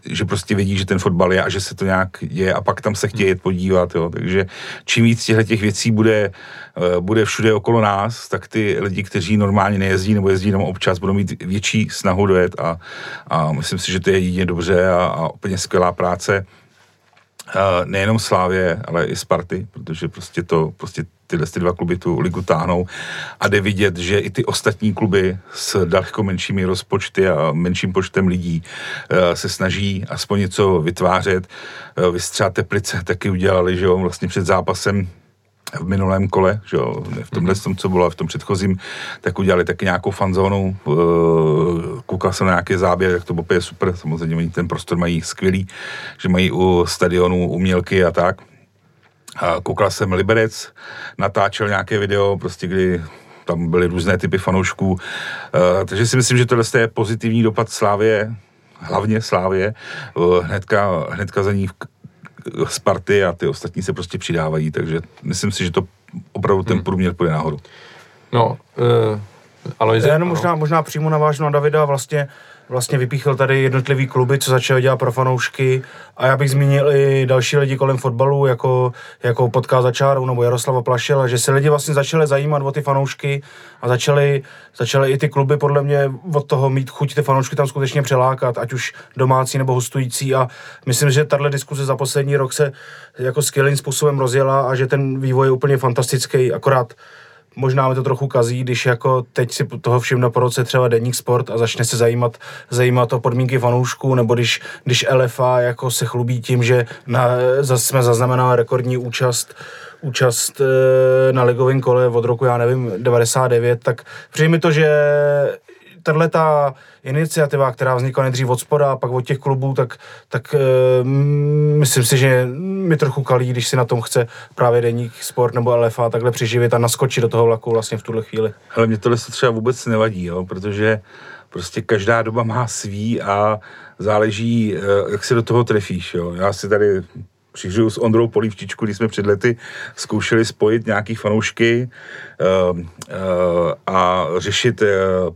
že prostě vidí, že ten fotbal je a že se to nějak je a pak tam se chtějí podívat, jo. Takže čím víc těchto těch věcí bude, eh, bude všude okolo nás, tak ty lidi, kteří normálně nejezdí nebo jezdí jenom občas, budou mít větší snahu dojet a, a myslím si, že to je jedině dobře a, a úplně skvělá práce nejenom Slávě, ale i Sparty, protože prostě to, prostě tyhle ty dva kluby tu ligu táhnou a jde vidět, že i ty ostatní kluby s daleko menšími rozpočty a menším počtem lidí uh, se snaží aspoň něco vytvářet. Uh, Vystřeba Teplice taky udělali, že jo, vlastně před zápasem v minulém kole, že v tomhle tom, co bylo v tom předchozím, tak udělali taky nějakou fanzónu, uh, koukal jsem na nějaký záběr, jak to je super, samozřejmě oni ten prostor mají skvělý, že mají u stadionu umělky a tak. A koukal jsem Liberec, natáčel nějaké video, prostě kdy tam byly různé typy fanoušků, uh, takže si myslím, že tohle je pozitivní dopad Slávě, hlavně Slávě, uh, hnedka, hnedka za ní Sparty a ty ostatní se prostě přidávají, takže myslím si, že to opravdu ten hmm. průměr půjde nahoru. No, uh, ale Já jenom možná, možná přímo navážu na Davida, vlastně vlastně vypíchl tady jednotlivý kluby, co začal dělat pro fanoušky. A já bych zmínil i další lidi kolem fotbalu, jako, jako podcast Začáru nebo Jaroslava Plašela, že se lidi vlastně začali zajímat o ty fanoušky a začali, začali i ty kluby podle mě od toho mít chuť ty fanoušky tam skutečně přelákat, ať už domácí nebo hostující. A myslím, že tahle diskuze za poslední rok se jako skvělým způsobem rozjela a že ten vývoj je úplně fantastický, akorát možná mi to trochu kazí, když jako teď si toho všimne po roce třeba Deník Sport a začne se zajímat, zajímat o podmínky fanoušků, nebo když, když LFA jako se chlubí tím, že na, zase jsme zaznamenali rekordní účast účast eh, na ligovém kole od roku, já nevím, 99, tak přijde mi to, že tahle ta iniciativa, která vznikla nejdřív od spoda a pak od těch klubů, tak, tak uh, myslím si, že mi trochu kalí, když si na tom chce právě deník sport nebo LFA takhle přiživit a naskočit do toho vlaku vlastně v tuhle chvíli. Ale mě tohle se třeba vůbec nevadí, jo, protože prostě každá doba má svý a záleží, eh, jak se do toho trefíš. Jo. Já si tady přižiju s Ondrou Polívčičku, když jsme před lety zkoušeli spojit nějaký fanoušky uh, uh, a řešit uh,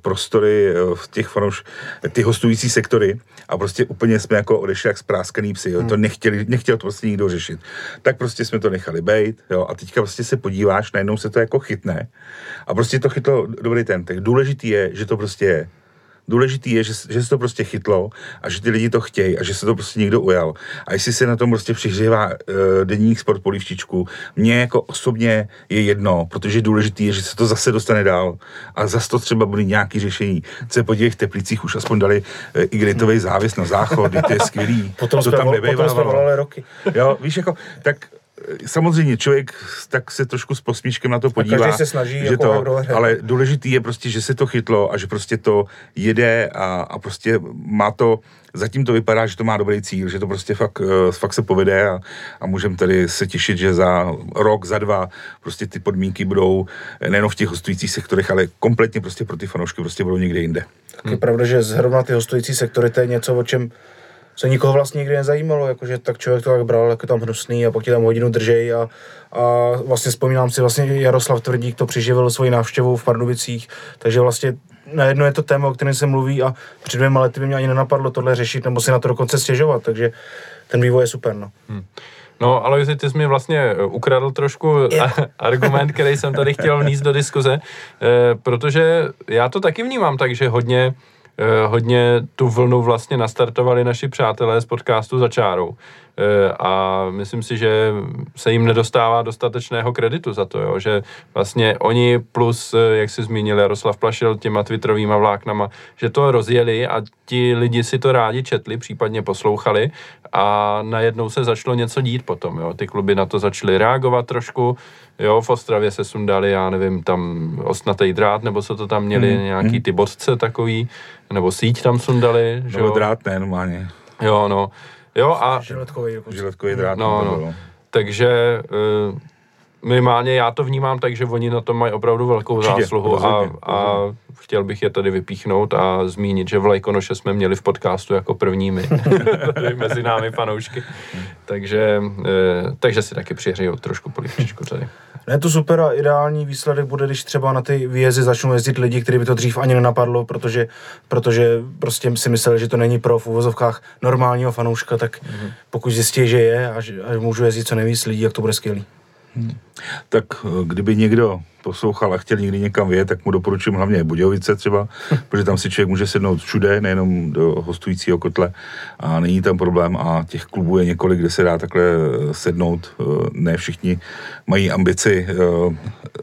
prostory v těch fanouš, ty hostující sektory a prostě úplně jsme jako odešli jak spráskaný psy, jo. Hmm. to nechtěli, nechtěl to prostě nikdo řešit. Tak prostě jsme to nechali bejt, jo, a teďka prostě se podíváš, najednou se to jako chytne a prostě to chytlo dobrý ten. Tak důležitý je, že to prostě je Důležitý je, že, že se to prostě chytlo a že ty lidi to chtějí a že se to prostě někdo ujal. A jestli se na tom prostě přihřívá uh, denník sport polívčičku, mně jako osobně je jedno, protože důležitý je, že se to zase dostane dál a zase to třeba bude nějaký řešení. Co podívej, v Teplicích už aspoň dali uh, igelitový závěs na záchod, to je skvělý. Potom to tam potom jsme volali roky. Jo, víš, jako, tak samozřejmě člověk tak se trošku s posmíškem na to podívá. A se snaží, že jako to, ale důležitý je prostě, že se to chytlo a že prostě to jede a, a prostě má to, zatím to vypadá, že to má dobrý cíl, že to prostě fakt, eh, fakt se povede a, a můžeme tady se těšit, že za rok, za dva prostě ty podmínky budou nejen v těch hostujících sektorech, ale kompletně prostě pro ty fanoušky prostě budou někde jinde. Tak je hmm. pravda, že zrovna ty hostující sektory to je něco, o čem se nikoho vlastně nikdy nezajímalo, jakože tak člověk to tak bral, jako tam hnusný a pak ti tam hodinu držej a, a vlastně vzpomínám si, vlastně Jaroslav Tvrdík to přiživil svoji návštěvou v Pardubicích, takže vlastně najednou je to téma, o kterém se mluví a před dvěma lety by mě ani nenapadlo tohle řešit nebo si na to dokonce stěžovat, takže ten vývoj je super. No. Hmm. No, ale ty jsi mi vlastně eh, ukradl trošku argument, který jsem tady chtěl vníst do diskuze, eh, protože já to taky vnímám tak, že hodně hodně tu vlnu vlastně nastartovali naši přátelé z podcastu za čárou. Eh, a myslím si, že se jim nedostává dostatečného kreditu za to, jo, že vlastně oni plus, eh, jak si zmínil Jaroslav Plašil, těma twitterovýma vláknama, že to rozjeli a ti lidi si to rádi četli, případně poslouchali a najednou se začalo něco dít potom, jo. Ty kluby na to začaly reagovat trošku, jo, v Ostravě se sundali, já nevím, tam ostnatý drát, nebo co to tam měli, hmm. nějaký hmm. ty bodce takový, nebo síť tam sundali, že jo. drát, ne, normálně. Jo, no. Jo, a... Žiletkový, Žiletkový drát. No, no. Takže uh, minimálně já to vnímám tak, že oni na tom mají opravdu velkou Určitě, zásluhu rozhodně, a, a chtěl bych je tady vypíchnout a zmínit, že v Lajkonoše jsme měli v podcastu jako prvními tady mezi námi fanoušky. takže, uh, takže si taky přihřeju trošku polivčičku tady. Ne, to super a ideální výsledek bude, když třeba na ty výjezdy začnou jezdit lidi, kteří by to dřív ani nenapadlo, protože, protože prostě si mysleli, že to není pro v uvozovkách normálního fanouška, tak mm-hmm. pokud zjistí, že je a, že, a můžu jezdit co nejvíc lidí, jak to bude skvělý. Hmm. Tak eh, kdyby někdo poslouchal a chtěl někdy někam vyjet, tak mu doporučím hlavně Budějovice třeba, protože tam si člověk může sednout všude, nejenom do hostujícího kotle a není tam problém a těch klubů je několik, kde se dá takhle eh, sednout. Eh, ne všichni mají ambici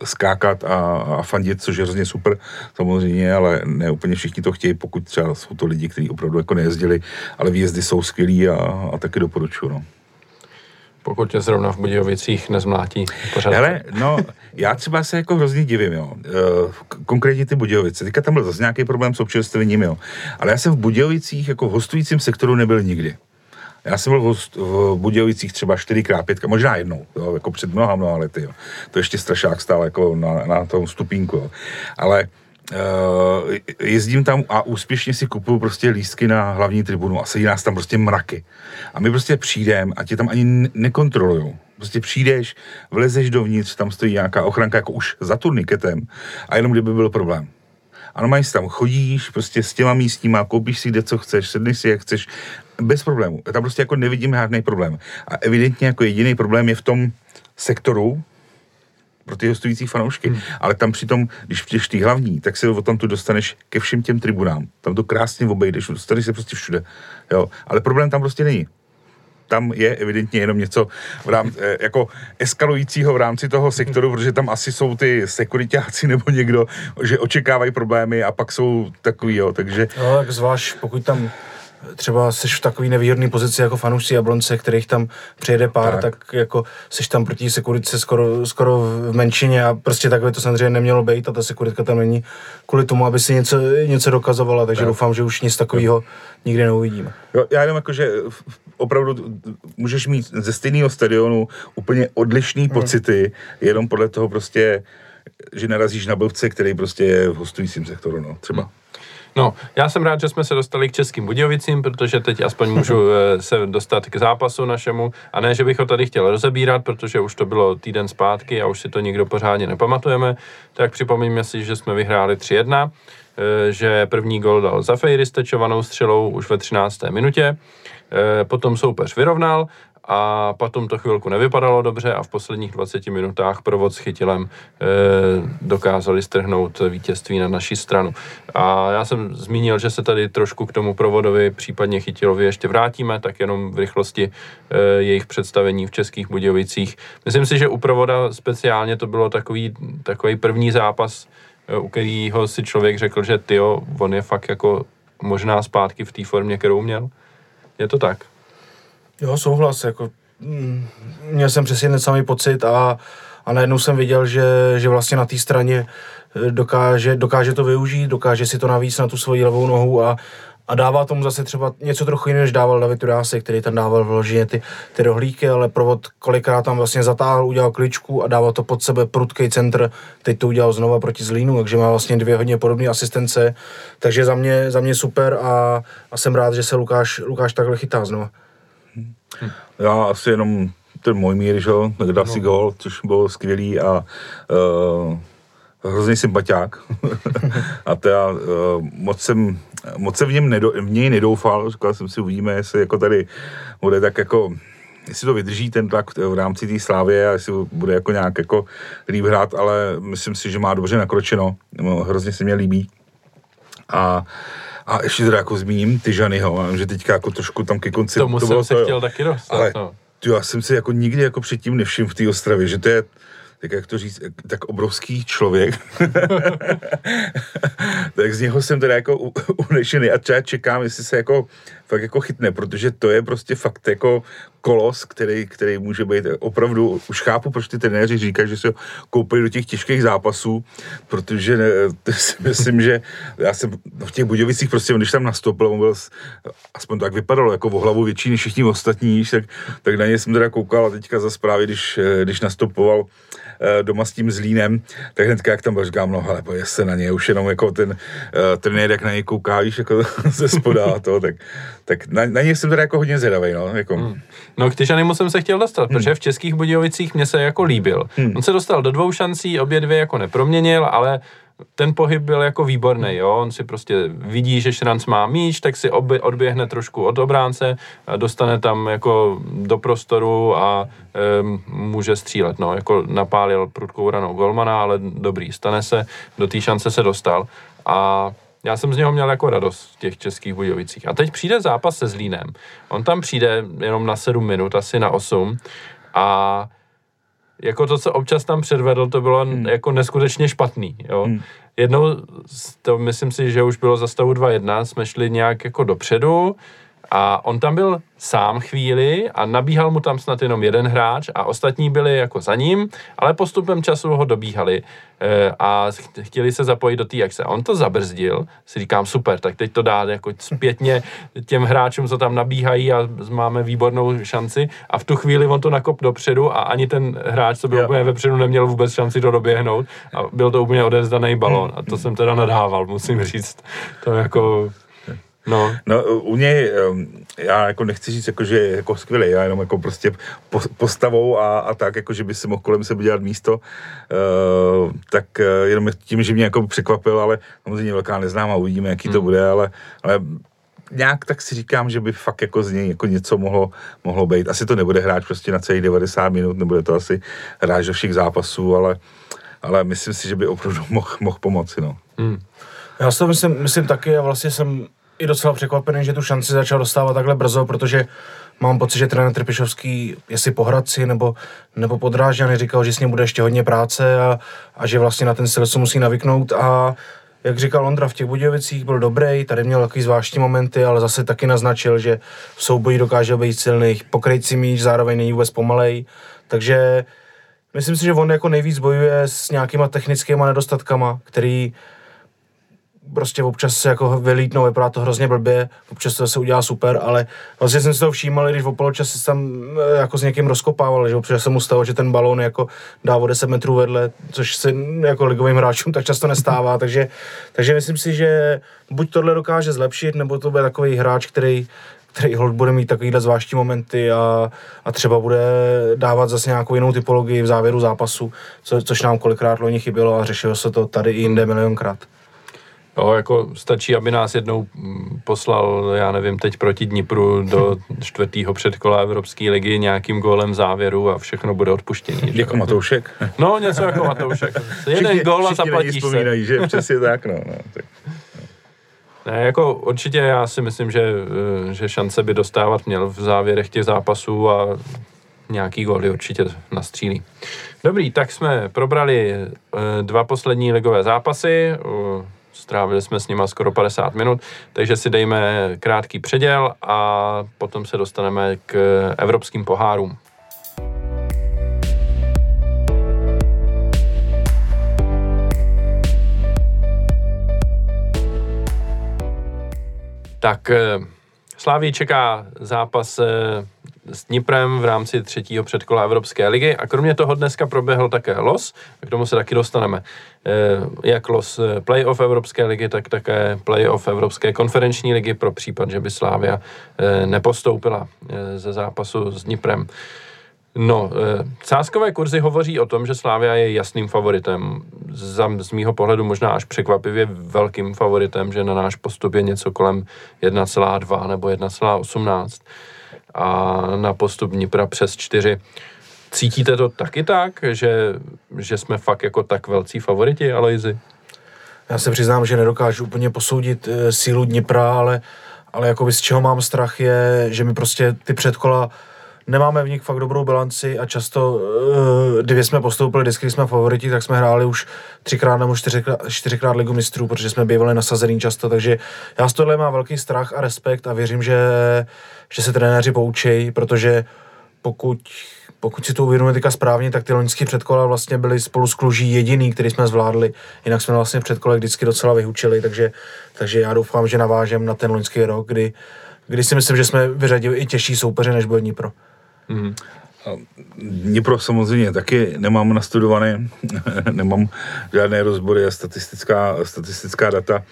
skákat a, a fandit, což je hrozně super samozřejmě, ale ne úplně všichni to chtějí, pokud třeba jsou to lidi, kteří opravdu jako nejezdili, ale výjezdy jsou skvělí a, a taky doporučuji. No. Pokud tě zrovna v Budějovicích nezmlátí pořád. Hele, no, já třeba se jako hrozně divím, jo. Eh, Konkrétně ty Budějovice. Teďka tam byl zase nějaký problém s občerstvením, jo. Ale já jsem v Budějovicích jako v hostujícím sektoru nebyl nikdy. Já jsem byl v, v Budějovicích třeba čtyřikrát, pětka, možná jednou, jo, jako před mnoha, mnoha lety. Jo. To ještě strašák stál jako na, na tom stupínku. Jo. Ale Uh, jezdím tam a úspěšně si kupuju prostě lístky na hlavní tribunu a sedí nás tam prostě mraky. A my prostě přijdeme a tě tam ani ne- nekontrolujou. Prostě přijdeš, vlezeš dovnitř, tam stojí nějaká ochranka jako už za turniketem a jenom kdyby byl problém. A si tam chodíš prostě s těma místníma, koupíš si kde co chceš, sedneš si jak chceš, bez problému. Já tam prostě jako nevidím žádný problém. A evidentně jako jediný problém je v tom sektoru, pro ty hostující fanoušky. Hmm. Ale tam přitom, když přijdeš ty hlavní, tak se tam tu dostaneš ke všem těm tribunám. Tam to krásně obejdeš, dostaneš se prostě všude. Jo. Ale problém tam prostě není. Tam je evidentně jenom něco v rámci, eh, jako eskalujícího v rámci toho sektoru, protože tam asi jsou ty sekuritáci nebo někdo, že očekávají problémy a pak jsou takový, jo, takže No, tak zvlášť pokud tam třeba seš v takové nevýhodné pozici jako fanoušci Jablonce, kterých tam přijede pár, Tak. tak, jako seš tam proti sekurice skoro, skoro v menšině a prostě takhle to samozřejmě nemělo být a ta sekuritka tam není kvůli tomu, aby si něco, něco dokazovala, takže Tak. doufám, že už nic takového nikdy neuvidíme. Jo, já jenom jako, že opravdu můžeš mít ze stejného stadionu úplně odlišný pocity, jenom podle toho prostě, že narazíš na blbce, který prostě je v hostujícím sektoru, no, třeba. No, já jsem rád, že jsme se dostali k Českým Budějovicím, protože teď aspoň můžu eh, se dostat k zápasu našemu. A ne, že bych ho tady chtěl rozebírat, protože už to bylo týden zpátky a už si to nikdo pořádně nepamatujeme. Tak připomeňme si, že jsme vyhráli 3-1, eh, že první gol dal s tečovanou střelou už ve 13. minutě. Eh, Potom soupeř vyrovnal a potom to chvilku nevypadalo dobře a v posledních 20 minutách provod s chytilem e, dokázali strhnout vítězství na naší stranu. A já jsem zmínil, že se tady trošku k tomu provodovi, případně chytilovi ještě vrátíme, tak jenom v rychlosti e, jejich představení v Českých Budějovicích. Myslím si, že u provoda speciálně to bylo takový, takový první zápas, e, u kterého si člověk řekl, že tyjo, on je fakt jako možná zpátky v té formě, kterou měl. Je to tak? Jo, souhlas, jako mm, měl jsem přesně ten samý pocit a, a najednou jsem viděl, že, že vlastně na té straně eh, dokáže, dokáže to využít, dokáže si to navíc na tu svoji levou nohu a, a dává tomu zase třeba něco trochu jiného, než dával David Turásek, který tam dával vloženě ty, ty rohlíky, ale provod kolikrát tam vlastně zatáhl, udělal kličku a dával to pod sebe prudký centr, teď to udělal znova proti Zlínu, takže má vlastně dvě hodně podobné asistence, takže za mě, za mě super a, a jsem rád, že se Lukáš, Lukáš takhle chytá znova. Já asi jenom ten můj mír, že jo, dal si gol, což bylo skvělý a uh, hrozný sympatiák. a teda uh, moc jsem, moc jsem v, něm nedo, v něj nedoufal, říkal jsem si, uvidíme, jestli jako tady bude tak jako jestli to vydrží ten tlak v rámci té slávy a jestli bude jako nějak jako líp hrát, ale myslím si, že má dobře nakročeno, No, hrozně se mě líbí. A a ještě teda jako zmíním Tyžanyho, že teďka jako trošku tam ke konci... Tomu to jsem bylo se to, chtěl taky dostat. ale no. ty, já jsem si jako nikdy jako předtím nevšiml v té Ostravě, že to je tak jak to říct, tak obrovský člověk. tak z něho jsem teda jako unešený a třeba čekám, jestli se jako fakt jako chytne, protože to je prostě fakt jako kolos, který, který může být opravdu, už chápu, proč ty trenéři říkají, že se koupili do těch těžkých zápasů, protože ne, si myslím, že já jsem v těch Budějovicích prostě, když tam nastoupil, on byl, aspoň tak vypadalo, jako o hlavu větší než všichni ostatní, tak, tak na ně jsem teda koukal a teďka za zprávy, když, eh, když nastupoval doma s tím Zlínem, tak hnedka jak tam byl, říkám, no hele, pojď se na ně, už jenom jako ten uh, trenér, jak na něj kouká, víš, jako ze spoda a to, tak, tak na, na něj jsem teda jako hodně zvědavý, no, jako. Hmm. No k Tyžanymu jsem se chtěl dostat, hmm. protože v Českých Budějovicích mě se jako líbil. Hmm. On se dostal do dvou šancí, obě dvě jako neproměnil, ale ten pohyb byl jako výborný, jo. On si prostě vidí, že Šranc má míč, tak si odběhne trošku od obránce, dostane tam jako do prostoru a um, může střílet, no. Jako napálil prudkou ranou golmana, ale dobrý, stane se, do té šance se dostal. A já jsem z něho měl jako radost v těch českých Budějovicích. A teď přijde zápas se Zlínem. On tam přijde jenom na 7 minut, asi na 8. A jako to, co občas tam předvedl, to bylo hmm. jako neskutečně špatný. Jo? Hmm. Jednou, to myslím si, že už bylo za stavu 2-1, jsme šli nějak jako dopředu A on tam byl sám chvíli a nabíhal mu tam snad jenom jeden hráč a ostatní byli jako za ním, ale postupem času ho dobíhali e, a chtěli se zapojit do té akce. A on to zabrzdil, si říkám super, tak teď to dá jako zpětně těm hráčům, co tam nabíhají a máme výbornou šanci a v tu chvíli on to nakop dopředu a ani ten hráč, co byl jo. úplně vepředu, neměl vůbec šanci to doběhnout a byl to úplně odezdaný balón a to jsem teda nadával, musím říct. To jako No. no u něj, já jako nechci říct, jako, že je jako skvělý, já jenom jako prostě postavou a, a tak, jako že by si mohl kolem sebe dělat místo, uh, tak uh, jenom tím, že mě jako překvapil, ale samozřejmě velká neznáma, uvidíme, jaký hmm. to bude, ale, ale nějak tak si říkám, že by fakt jako z něj jako něco mohlo, mohlo být. Asi to nebude hráč prostě na celý 90 minut, nebude to asi hráč do všech zápasů, ale, ale myslím si, že by opravdu mohl, mohl pomoci. No. Hmm. Já si to myslím, myslím taky a vlastně jsem i docela překvapený, že tu šanci začal dostávat takhle brzo, protože mám pocit, že trenér Trpišovský, jestli po Hradci nebo, nebo po Drážďany, říkal, že s ním bude ještě hodně práce a, a že vlastně na ten styl se musí navyknout. A jak říkal Ondra, v těch Budějovicích byl dobrý, tady měl takový zvláštní momenty, ale zase taky naznačil, že v souboji dokáže být silný, pokryjící míč, zároveň není vůbec pomalej, takže myslím si, že on jako nejvíc bojuje s nějakýma technickýma nedostatkama, který prostě občas se jako vylítnou, vypadá to hrozně blbě, občas to se udělá super, ale vlastně jsem si to všímal, když v poločase se tam eh, jako s někým rozkopával, že občas se mu stalo, že ten balón jako dá o 10 metrů vedle, což se jako ligovým hráčům tak často nestává, takže, takže myslím si, že buď tohle dokáže zlepšit, nebo to bude takový hráč, který který hold bude mít takovýhle zvláštní momenty a, a třeba bude dávat zase nějakou jinou typologii v závěru zápasu, co, což nám kolikrát loni chybělo a řešilo se to tady i jinde milionkrát. Jo, jako stačí, aby nás jednou mm, poslal, já nevím, teď proti Dnipru do čtvrtého předkola Evropské ligy nějakým gólem závěru a všechno bude odpuštění. Jako Matoušek? No, něco jako Matoušek. Jeden gól a zaplatíš se. že přesně tak, no. no tak. Ne, jako určitě já si myslím, že, eh, že šance by dostávat měl v závěrech těch zápasů a nějaký góly určitě nastřílí. Dobrý, tak jsme probrali eh, dva poslední ligové zápasy. Strávili jsme s nima skoro 50 minut, takže si dejme krátký předěl a potom se dostaneme k evropským pohárům. Tak eh, Slávii čeká zápas eh, s Dniprem v rámci třetího předkola Evropské ligy a kromě toho dneska proběhl také los, k tomu se taky dostaneme. Eh, jak los eh, playoff Evropské ligy, tak také playoff Evropské konferenční ligy pro případ, že by Slávia eh, nepostoupila ze zápasu s Dniprem. No, sáskové kurzy hovoří o tom, že Slávia je jasným favoritem. Z, z mýho pohledu možná až překvapivě velkým favoritem, že na náš postup je něco kolem 1,2 nebo 1,18 a na postup Dnipra přes 4. Cítíte to taky tak, že, že jsme fakt jako tak velcí favoriti, Aloizy? Já se přiznám, že nedokážu úplně posoudit e, sílu Dnipra, ale, ale jako z čeho mám strach je, že my prostě ty předkola nemáme v nich fakt dobrou bilanci a často, e, kdyby jsme postoupili, vždycky jsme favoriti, tak jsme hráli už třikrát nebo čtyřikrát, čtyřikrát ligu mistrů, protože jsme bývali nasazený často, takže já z tohle mám velký strach a respekt a věřím, že, že se trenéři poučejí, protože pokud pokud si to uvědomíme teďka správně, tak ty loňské předkola vlastně byly spolu s Kluží jediný, který jsme zvládli. Jinak jsme vlastně předkole vždycky docela vyhučili, takže, takže já doufám, že navážem na ten loňský rok, kdy, kdy si myslím, že jsme vyřadili i těžší soupeře, než byl Dnipro. Mm. Dnipro samozřejmě taky nemám nastudované, nemám žádné rozbory a statistická, statistická data.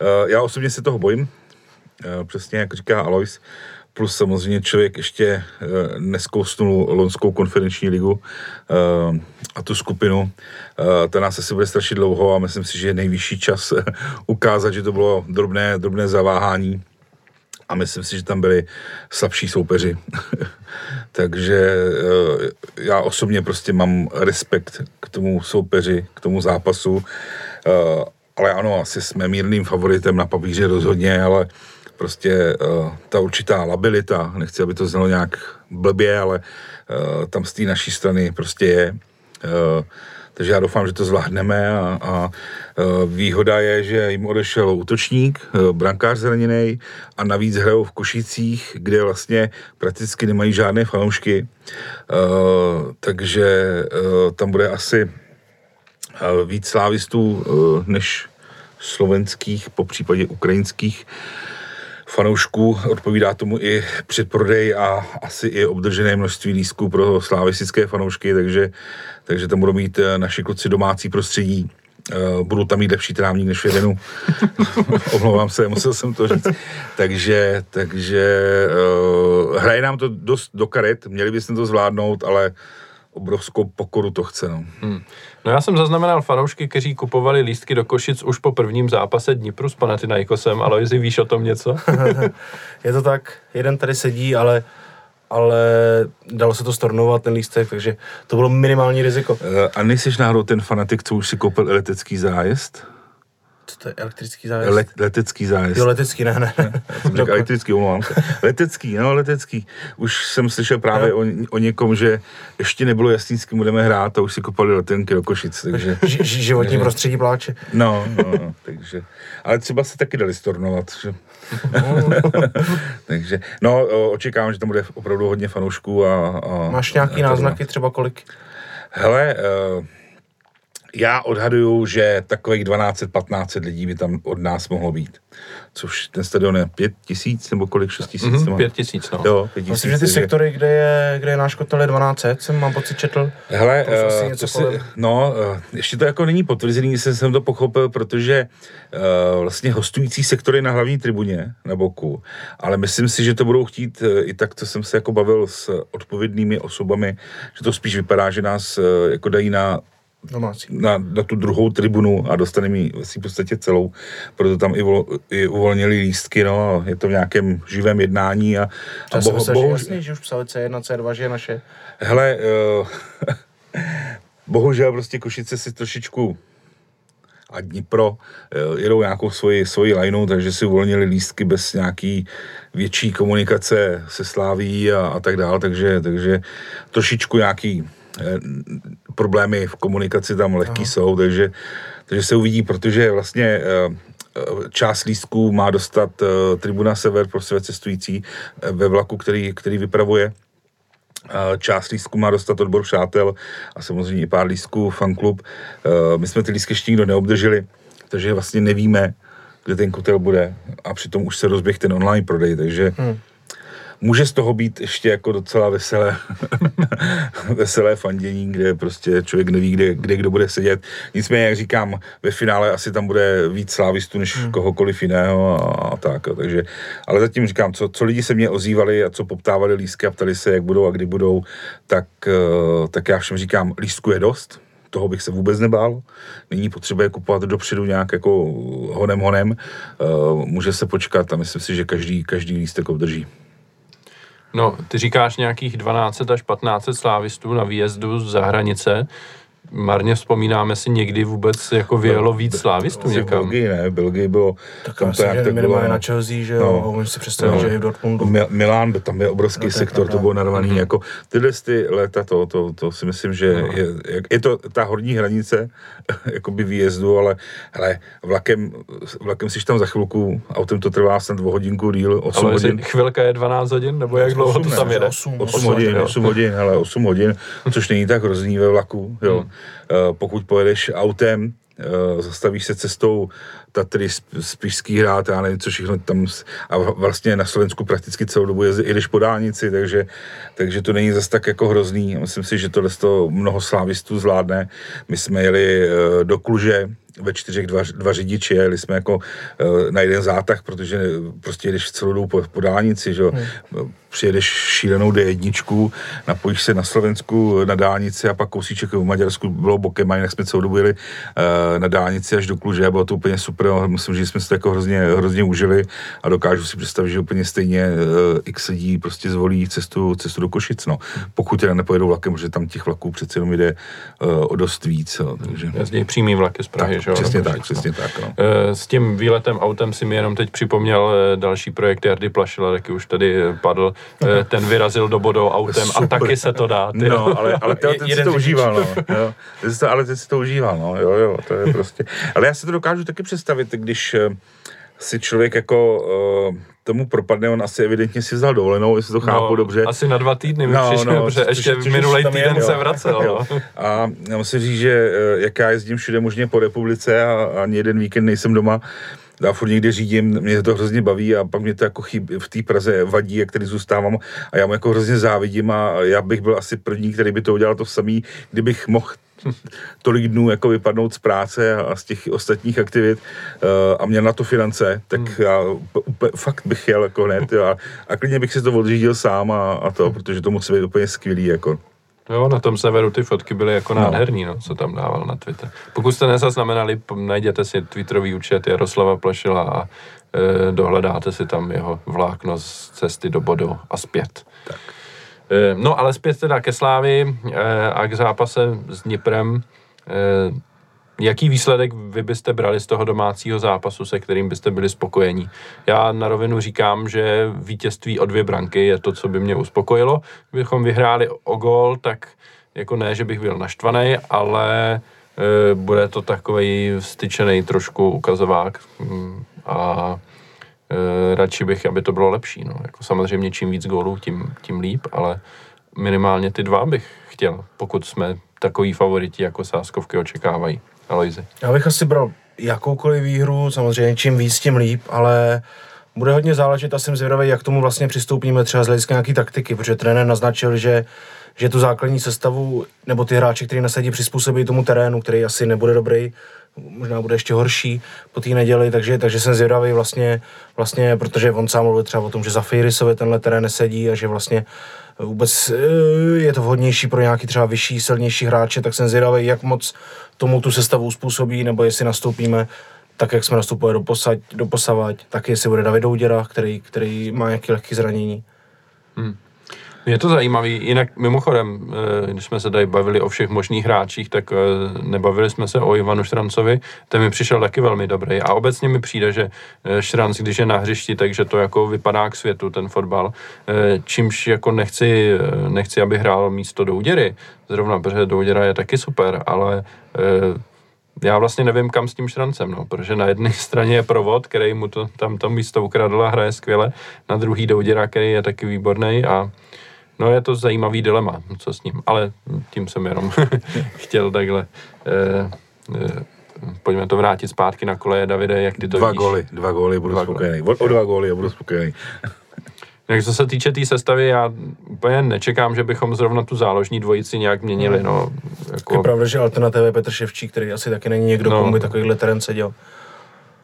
Eh, já osobně se toho bojím, eh, přesně jak říká Alois, plus samozřejmě člověk ještě eh, neskousnul lonskou konferenční ligu a tu skupinu. Ta nás asi bude strašit dlouho a myslím si, že je nejvyšší čas ukázat, že to bylo drobné, drobné zaváhání a myslím si, že tam byli slabší soupeři. Takže eh, já osobně prostě mám respekt k tomu soupeři, k tomu zápasu, eh, ale ano, asi jsme mírným favoritem na papíře rozhodně, ale prostě eh, ta určitá labilita, nechci, aby to znělo nějak blbě, ale tam z té naší strany prostě je. takže já doufám, že to zvládneme a, a výhoda je, že jim odešel útočník, brankář zraněný a navíc hrajou v Košicích, kde vlastně prakticky nemají žádné fanoušky, takže tam bude asi víc slávistů než slovenských, po případě ukrajinských fanoušků. Odpovídá tomu i předprodej a asi i obdržené množství lístků pro slavistické fanoušky, takže, takže tam budou mít eh, naši kluci domácí prostředí. Uh, budou tam mít lepší trávník než v Jedenu. Omlouvám se, musel jsem to říct. Takže, takže uh, hraje nám to dost do karet, měli bychom to zvládnout, ale obrovskou pokoru to chce. No. Hmm. No já jsem zaznamenal fanoušky, kteří kupovali lístky do Košic už po prvním zápase Dnipru s Panathinaikosem. Aloisi, víš o tom něco? je to tak, jeden tady sedí, ale ale dalo se to stornovat, ten lístek, takže to bylo minimální riziko. Eh, a nejsi náhodou ten fanatik, co už si koupil elektrický zájezd? Co to je elektrický zájezd? Le, letecký zájezd. Jo, letecký, ne, ne. jsem říkal elektrický, omlouvám se. Letecký, no, letecký. Už jsem slyšel právě o, o někom, že ještě nebylo jasný, s kým budeme hrát a už si kopali letenky do Košic, takže... Ž, životní prostředí pláče. No, no, no, takže... Ale třeba se taky dali stornovat, že... takže, no, očekávám, že tam bude opravdu hodně fanoušků a... a Máš nějaký a náznaky, třeba kolik? Hele, uh, já odhaduju, že takových 1200-1500 lidí by tam od nás mohlo být. Což ten stadion je 5 tisíc nebo kolik, 6 tisíc? Mm-hmm, 5 tisíc, no. Jo, 5 Myslím, že ty takže... sektory, kde je, kde je náš kotel je 1200, jsem mám pocit četl. Hele, uh, to si, no, uh, ještě to jako není potvrzený, jsem, jsem to pochopil, protože uh, vlastně hostující sektory na hlavní tribuně na boku, ale myslím si, že to budou chtít uh, i tak, co jsem se jako bavil s odpovědnými osobami, že to spíš vypadá, že nás uh, jako dají na Domácí. Na, na tu druhou tribunu a dostaneme ji v podstatě celou, proto tam i, vol, i uvolnili lístky, no, je to v nějakém živém jednání a, a bohu, myslím, bohu, že jasný, že už psali C1, C2, že je naše. Hele, uh, bohužel prostě Košice si trošičku a Dnipro uh, jedou nějakou svoji, svoji lineu, takže si uvolnili lístky bez nějaký větší komunikace se Sláví a, a tak dále, takže, takže trošičku nějaký Eh, problémy v komunikaci tam lehký Aha. jsou, takže, takže se uvidí, protože vlastně eh, eh, část lístků má dostat Tribuna Sever pro své cestující ve vlaku, který, který vypravuje. Část lístků má dostat odbor přátel a samozřejmě i pár lístků fanklub. My jsme ty lístky ještě nikdo neobdrželi, takže vlastně nevíme, kde ten kotel bude a přitom už se rozběh ten online prodej, takže hmm může z toho být ještě jako docela veselé, veselé fandění, kde prostě člověk neví, kde, kde kdo bude sedět. Nicméně, jak říkám, ve finále asi tam bude víc slávistů než hmm. kohokoliv jiného a, a tak. A takže, ale zatím říkám, co, co lidi se mě ozývali a co poptávali lístky a ptali se, jak budou a kdy budou, tak, eh, tak já všem říkám, lístku je dost, toho bych se vůbec nebál. Není potřeba je kupovat dopředu nějak jako honem honem. Uh, může se počkat a myslím si, že každý, každý lístek obdrží. No, ty říkáš nějakých 12 až 15 slávistů na výjezdu za hranice marně vzpomínáme si někdy vůbec jako vyjelo víc slávistů někam. V Belgii ne, v Belgii bylo... Tak tam to jak tak bylo, na Chelsea, že jo, no, umím si představit, no, že i v Dortmundu. Mil, Milán, tam je obrovský no, sektor, to bylo narvaný, mm-hmm. jako tyhle ty léta, to, to, to si myslím, že no. je, je, to ta horní hranice jakoby výjezdu, ale hele, vlakem, vlakem jsi tam za chvilku, autem to trvá snad o hodinku díl, 8 ale hodin. chvilka je 12 hodin, nebo jak dlouho 8, to tam jede? 8, 8, 8 hodin, 8 hodin, hele, 8 hodin, což není tak hrozný ve vlaku, jo. Hmm. Eh, pokud pojedeš autem, eh, zastavíš se cestou Tatry, Spišský hrát, já nevím, co všechno tam, a vlastně na Slovensku prakticky celou dobu jezdí, jdeš po dálnici, takže, takže to není zase tak jako hrozný. Myslím si, že tohle to mnoho slávistů zvládne. My jsme jeli eh, do Kluže, ve čtyřech dva, dva řidiči, jeli jsme jako uh, na jeden zátah, protože prostě jdeš celou dobu po, po dálnici, že? Hmm. přijedeš šílenou D1, napojíš se na Slovensku na dálnici a pak kousíček v Maďarsku bylo bokem a jinak jsme celou dobu jeli na dálnici až do Kluže, bylo to úplně super, myslím, že jsme si to jako hrozně, hrozně užili a dokážu si představit, že úplně stejně x lidí prostě zvolí cestu, cestu do Košic, no. Pokud teda nepojedou vlakem, protože tam těch vlaků přece jenom jde o dost víc, takže... Jezdí přímý vlaky z Prahy, že jo? Přesně nebo tak, všechno. přesně tak, no. Eh, S tím výletem autem si mi jenom teď připomněl eh, další projekt Jardy Plašila, taky už tady eh, padl. Ten vyrazil do bodou autem a Super. taky se to dá. ty. No, ale, ale ty, Je- ty si to užíval, no. Jo. To, ale ty si to užíval, no. Jo, jo, to je prostě. Ale já si to dokážu taky představit, když si člověk jako tomu propadne, on asi evidentně si vzal dovolenou, jestli to chápu dobře. No, Asi na dva týdny mi No, přišel, no, protože což- ještě což minulý týden jo. se vracel. Jo. No. A já musím říct, že eh, jak já jezdím všude možně po republice a ani jeden víkend nejsem doma, já furt někde řídím, mě to hrozně baví a pak mě to jako chyb, v té Praze vadí, jak tady zůstávám a já mu jako hrozně závidím a já bych byl asi první, který by to udělal to samý, kdybych mohl tolik dnů jako vypadnout z práce a z těch ostatních aktivit uh, a měl na to finance, tak hmm. já úplně, fakt bych jel jako hned jo, a, a klidně bych si to odřídil sám a, a to, protože to musí být úplně skvělý jako. Jo, na tom severu ty fotky byly jako No. nádherný, no, co tam dával na Twitter. Pokud jste nezaznamenali, najděte si Twitterový účet Jaroslava Plašila a e, dohledáte si tam jeho vlákno z cesty do Bodo a zpět. Tak. E, no ale zpět teda ke Slávi e, a k zápase s Dniprem. E, jaký výsledek vy byste brali z toho domácího zápasu, se kterým byste byli spokojení? Já na rovinu říkám, že vítězství o dvě branky je to, co by mě uspokojilo. Kdybychom vyhráli o gol, tak jako ne, že bych byl naštvaný, ale bude to takový styčený trošku ukazovák mm, a radši bych, aby to bylo lepší. No. Jako samozřejmě čím víc gólů, tím, tím líp, ale minimálně ty dva bych chtěl, pokud jsme takový favoriti, jako sáskovky očekávají. Alojzy. Já bych asi bral jakoukoliv výhru, samozřejmě čím víc, tím líp, ale bude hodně záležet a jsem zvědavý, jak tomu vlastně přistoupíme třeba z hlediska nějaký taktiky, protože trenér naznačil, že, že tu základní sestavu nebo ty hráči, který nasadí, přizpůsobí tomu terénu, který asi nebude dobrý, možná bude ještě horší po té neděli, takže, takže jsem zvědavý vlastně, vlastně, protože on sám mluvil třeba o tom, že za Fejrysovi tenhle terén nesedí a že vlastně vůbec eh, je to vhodnější pro nějaký třeba vyšší, silnější hráče, tak jsem zvědavý, jak moc tomu tu sestavu způsobí, nebo jestli nastoupíme tak, jak jsme nastupovali do, posať, do posavať, tak jestli bude David Douděra, který, který má nějaké lehké zranění. Je to zajímavý. Jinak mimochodem, eh, když jsme se tady bavili o všech možných hráčích, tak eh, nebavili jsme se o Ivanu Šrancovi. Ten mi přišel taky velmi dobrý. A obecně mi přijde, že eh, Šranc, když je na hřišti, takže to jako vypadá k světu, ten fotbal. Čímž jako nechci, nechci aby hrál místo Douděry. Zrovna, protože Douděra je taky super, ale já vlastně nevím, kam s tím šrancem, no, protože na jedné straně je provod, který mu to, tam to místo ukradl a hraje skvěle, na druhý Douděra, který je taky výborný a no je to zajímavý dilema, co s ním, ale tím jsem jenom chtěl takhle eh, eh, pojďme to vrátit zpátky na koleje, Davide, jak ty to Dva vidíš? góly, dva góly, budu Dva spokojený. O, o dva góly a budu spokojený. Jak co se týče té tý sestavy, já úplně nečekám, že bychom zrovna tu záložní dvojici nějak měnili, no, Je jako, pravda, že alternativa je Petr Ševčík, který asi taky není někdo, No. no. komu by takovýhle terén seděl.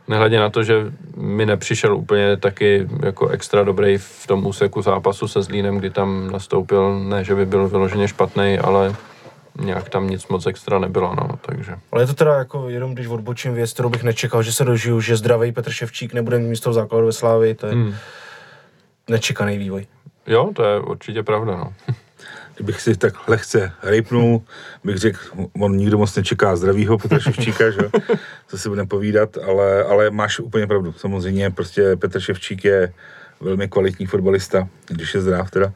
Nehledě na to, že mi nepřišel úplně taky jako extra dobrý v tom úseku zápasu se Zlínem, kdy tam nastoupil, ne, že by byl vyloženě špatný, ale nějak tam nic moc extra nebylo, no, takže. Ale je to teda jako jenom, když odbočím věc, kterou bych nečekal, že se dožiju, že zdravý Petr Ševčík nebude mít místo v základu ve Slávii, to je hmm. nečekaný vývoj. Jo, to je určitě pravda, no. Kdybych si tak lehce rejpnul, bych řekl, on nikdo moc nečeká zdravýho Petra Ševčíka, že? co si budeme povídat, ale, ale máš úplně pravdu. Samozřejmě prostě Petr Ševčík je velmi kvalitní fotbalista, když je zdrav teda.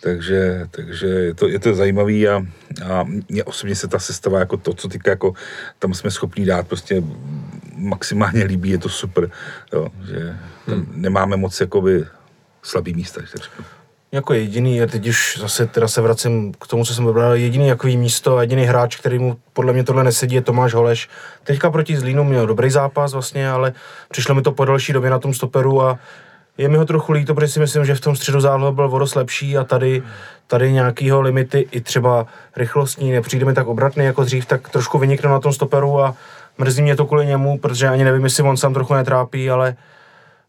Takže, takže je, to, je to zajímavý a, a mně osobně se ta sestava jako to, co týká, jako tam jsme schopni dát prostě maximálně líbí, je to super, jo, že tam nemáme moc jakoby slabý místa, když tak řeknu. Jako jediný, a teď už zase teda se vracím k tomu, co jsem vybral, jediný takový místo a jediný hráč, který mu podle mě tohle nesedí, je Tomáš Holeš. Teďka proti Zlínu měl dobrý zápas vlastně, ale přišlo mi to po další době na tom stoperu a je mi ho trochu líto, protože si myslím, že v tom středu zálohy byl vodost lepší a tady, tady nějakýho limity i třeba rychlostní, nepřijde mi tak obratný jako dřív, tak trošku vynikne na tom stoperu a mrzí mě to kvůli němu, protože ani nevím, jestli on sám trochu netrápí, ale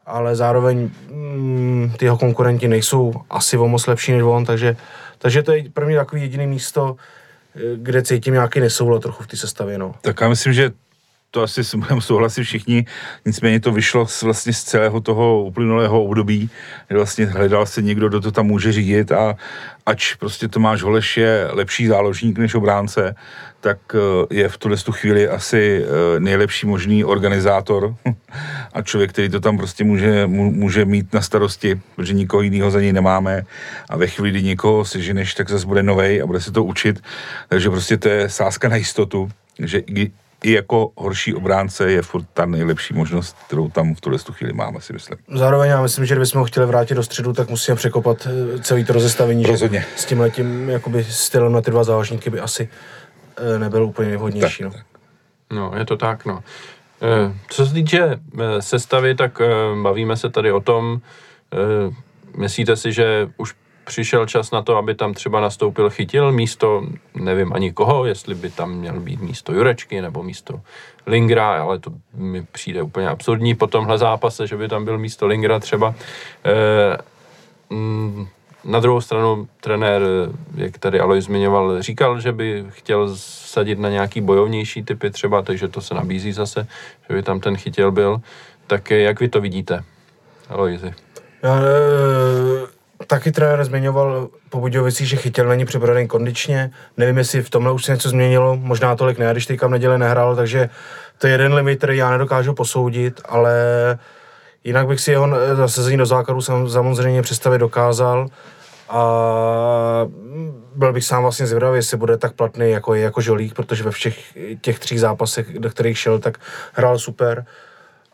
ale zároveň mm, ty jeho konkurenti nejsou asi o moc lepší než on, takže, takže to je pro mě takový jediný místo, eh, kde cítím nějaký nesoulad trochu v té sestavě. No. Tak já myslím, že to asi budeme souhlasit všichni, nicméně to vyšlo z, vlastně z celého toho uplynulého období, kdy vlastně hledal se někdo, kdo to tam může řídit a ač prostě Tomáš Holeš je lepší záložník než obránce, tak eh, je v tuhle tu chvíli asi eh, nejlepší možný organizátor a člověk, který to tam prostě může, může mít na starosti, protože nikoho jiného za něj nemáme a ve chvíli, kdy někoho seženeš, tak zase bude novej a bude se to učit, takže prostě to je sázka na jistotu, že i jako horší obránce je furt ta nejlepší možnost, kterou tam v tuhle chvíli máme, si myslím. Zároveň já myslím, že kdybychom ho chtěli vrátit do středu, tak musíme překopat eh, celý to rozestavení. Rozhodně. s tím letím jakoby stylem na ty dva záložníky by asi eh, nebyl úplně nejvhodnější. Tak, no. tak. no, je to tak, no. Eh, co se týče sestavy, tak bavíme se tady o tom, myslíte si, že už přišel čas na to, aby tam třeba nastoupil chytil místo, nevím ani koho, jestli by tam měl být místo Jurečky nebo místo Lingra, ale to mi přijde úplně absurdní po tomhle zápase, že by tam byl místo Lingra třeba. E, na druhou stranu trenér, jak tady Alois zmiňoval, říkal, že by chtěl sadit na nějaký bojovnější typy třeba, takže to se nabízí zase, že by tam ten chytil byl. Tak jak vy to vidíte, Aloisi? Já, taky trenér zmiňoval po Budějovicích, že chytil není připravený kondičně. Nevím, jestli v tomhle už se něco změnilo, možná tolik ne, když teďka v neděli nehrál, takže to je jeden limit, který já nedokážu posoudit, ale jinak bych si jeho zasazení do základu samozřejmě představit dokázal a byl bych sám vlastně zvědavý, jestli bude tak platný jako jako Žolík, protože ve všech těch tří zápasech, do kterých šel, tak hrál super.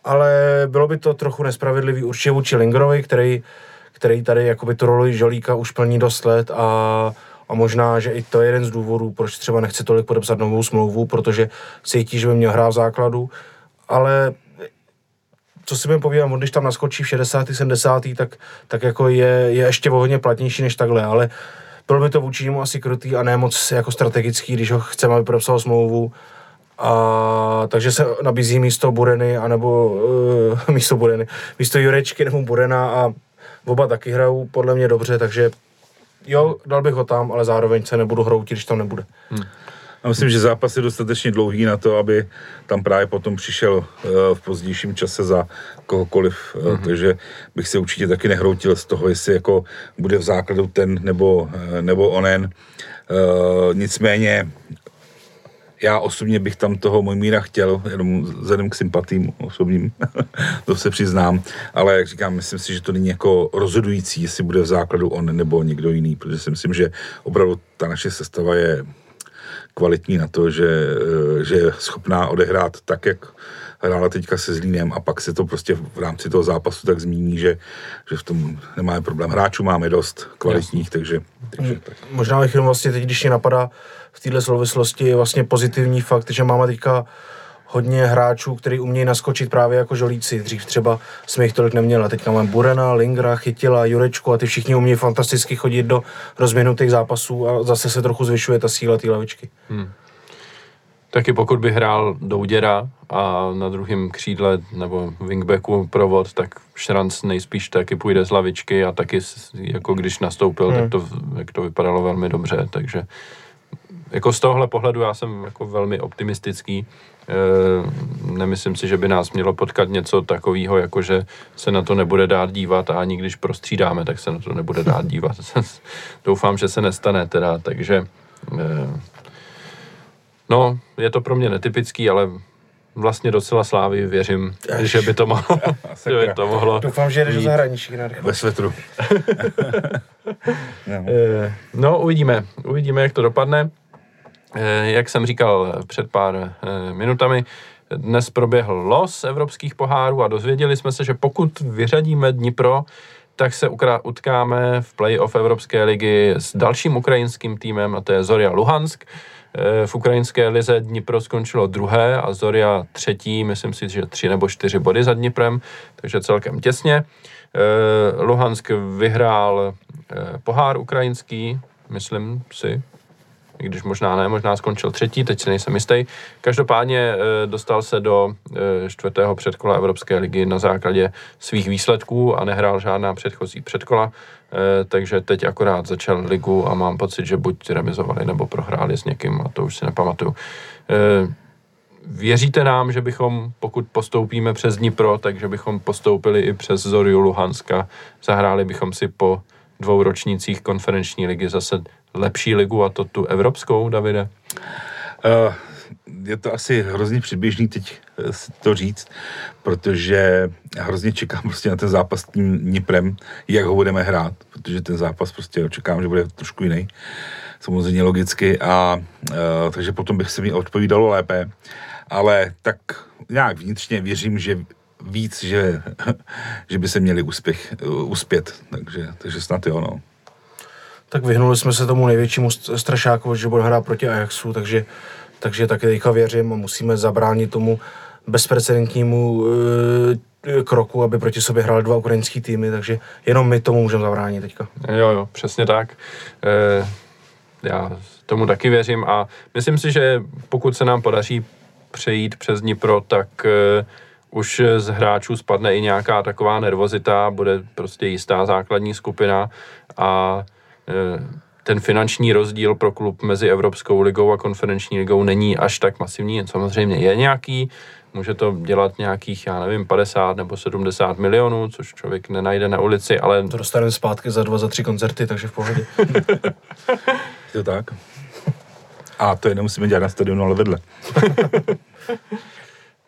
Ale bylo by to trochu nespravedlivý určitě vůči Lingerovi, který který tady jakoby tu roli Žolíka už plní dost let a, a možná, že i to je jeden z důvodů, proč třeba nechce tolik podepsat novou smlouvu, protože cítí, že by měl hrát v základu, ale co si budeme povídat, když tam naskočí v 60. 70. tak, tak jako je, je ještě hodně platnější než takhle, ale bylo by to vůči němu asi krutý a ne moc jako strategický, když ho chceme, aby podepsal smlouvu. A, takže se nabízí místo Bureny, anebo uh, místo Bureny, místo Jurečky nebo Burena a Oba taky hrajou podle mě dobře, takže jo, dal bych ho tam, ale zároveň se nebudu hroutit, když tam nebude. Hmm. A myslím, že zápas je dostatečně dlouhý na to, aby tam právě potom přišel uh, v pozdějším čase za kohokoliv, mm-hmm. takže bych se určitě taky nehroutil z toho, jestli jako bude v základu ten nebo, uh, nebo onen. Nicméně já osobně bych tam toho Mojmíra chtěl, jenom vzhledem k sympatím osobním, to se přiznám, ale jak říkám, myslím si, že to není jako rozhodující, jestli bude v základu on nebo někdo jiný, protože si myslím, že opravdu ta naše sestava je kvalitní na to, že, eh, že je schopná odehrát tak, jak hrála teďka se Zlínem a pak se to prostě v rámci toho zápasu tak zmíní, že, že v tom nemáme problém. Hráčů máme dost kvalitních, takže, takže tak. Možná bych jenom vlastně teď, když mě napadá, v této souvislosti je vlastně pozitivní fakt, že máme teďka hodně hráčů, kteří umějí naskočit právě jako žolíci. Dřív třeba jsme jich tolik neměli. Teďka máme Burena, Lingra, Chytila, Jurečku a ty všichni umějí fantasticky chodit do rozměnutých zápasů a zase se trochu zvyšuje ta síla té lavičky. Hmm. Taky pokud by hrál Douděra a na druhém křídle nebo wingbacku provod, tak Šranc nejspíš taky půjde z lavičky a taky jako když nastoupil, hmm. tak to, jak to vypadalo velmi dobře, takže jako z tohohle pohledu já jsem jako velmi optimistický. E, nemyslím si, že by nás mělo potkat něco takového, jako že se na to nebude dát dívat a ani když prostřídáme, tak se na to nebude dát dívat. Doufám, že se nestane teda, takže e, no, je to pro mě netypický, ale vlastně docela slávy věřím, Až. že by to mohlo. že by to mohlo Doufám, že jdeš do zahraničí. Ve svetru. no. no, uvidíme. Uvidíme, jak to dopadne. Eh, jak jsem říkal před pár eh, minutami, dnes proběhl los evropských pohárů a dozvěděli jsme se, že pokud vyřadíme Dnipro, tak se utkáme v playoff Evropské ligy s dalším ukrajinským týmem, a to je Zoria Luhansk. Eh, v ukrajinské lize Dnipro skončilo druhé a Zoria třetí, myslím si, že tři nebo čtyři body za Dniprem, takže celkem těsně. Luhansk vyhrál pohár ukrajinský, myslím si, i když možná ne, možná skončil třetí, teď si nejsem jistý. Každopádně e, dostal se do e, čtvrtého předkola Evropské ligy na základě svých výsledků a nehrál žádná předchozí předkola, e, takže teď akorát začal ligu a mám pocit, že buď remizovali nebo prohráli s někým a to už si nepamatuju. věříte nám, že bychom, pokud postoupíme přes Dnipro, takže bychom postoupili i přes Zoriu Luhanska. Zahráli bychom si po dvou ročnících konferenční ligy zase lepší ligu a to tu evropskou, Davide? Uh, je to asi hrozně předběžný teď eh, to říct, protože hrozně čekám prostě na ten zápas s tím Dniprem, jak ho budeme hrát, protože ten zápas prostě očekám, že bude trošku jiný, samozřejmě logicky, a uh, takže potom bych se mi odpovídalo lépe, ale tak nějak vnitřně věřím, že víc, že, že by se měli úspěch, uspět, takže, takže snad jo, no. Tak vyhnuli jsme se tomu největšímu strašáku, že budeme hrát proti Ajaxu, takže, takže taky teďka věřím a musíme zabránit tomu bezprecedentnímu e, kroku, aby proti sobě hráli dva ukrajinský týmy, takže jenom my tomu můžeme zabránit teďka. Jo, jo, přesně tak. E, já tomu taky věřím a myslím si, že pokud se nám podaří přejít přes Dnipro, tak e, už z hráčů spadne i nějaká taková nervozita, bude prostě jistá základní skupina a ten finanční rozdíl pro klub mezi Evropskou ligou a konferenční ligou není až tak masivní. Samozřejmě je nějaký, může to dělat nějakých, já nevím, 50 nebo 70 milionů, což člověk nenajde na ulici, ale... To dostaneme zpátky za dva, za tři koncerty, takže v pohodě. je to tak. A to je nemusíme dělat na stadionu, ale vedle.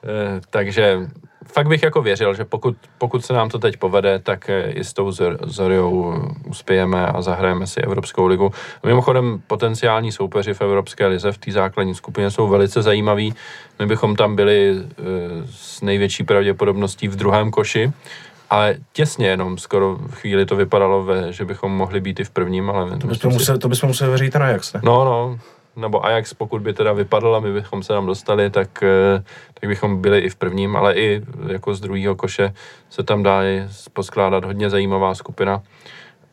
Eh, takže fakt bych jako věřil, že pokud, pokud se nám to teď povede, tak eh, i s tou Zoriou uspějeme a zahrajeme si Evropskou ligu. Mimochodem potenciální soupeři v Evropské lize v té základní skupině jsou velice zajímaví. My bychom tam byli eh, s největší pravděpodobností v druhém koši, ale těsně jenom, skoro chvíli to vypadalo, ve, že bychom mohli být i v prvním, ale... To bychom, museli, to bychom museli věřit na Ajax, ne? No, no, nebo Ajax, pokud by teda vypadl a my bychom se tam dostali, tak, eh, tak bychom byli i v prvním, ale i jako z druhého koše se tam dá poskládat hodně zajímavá skupina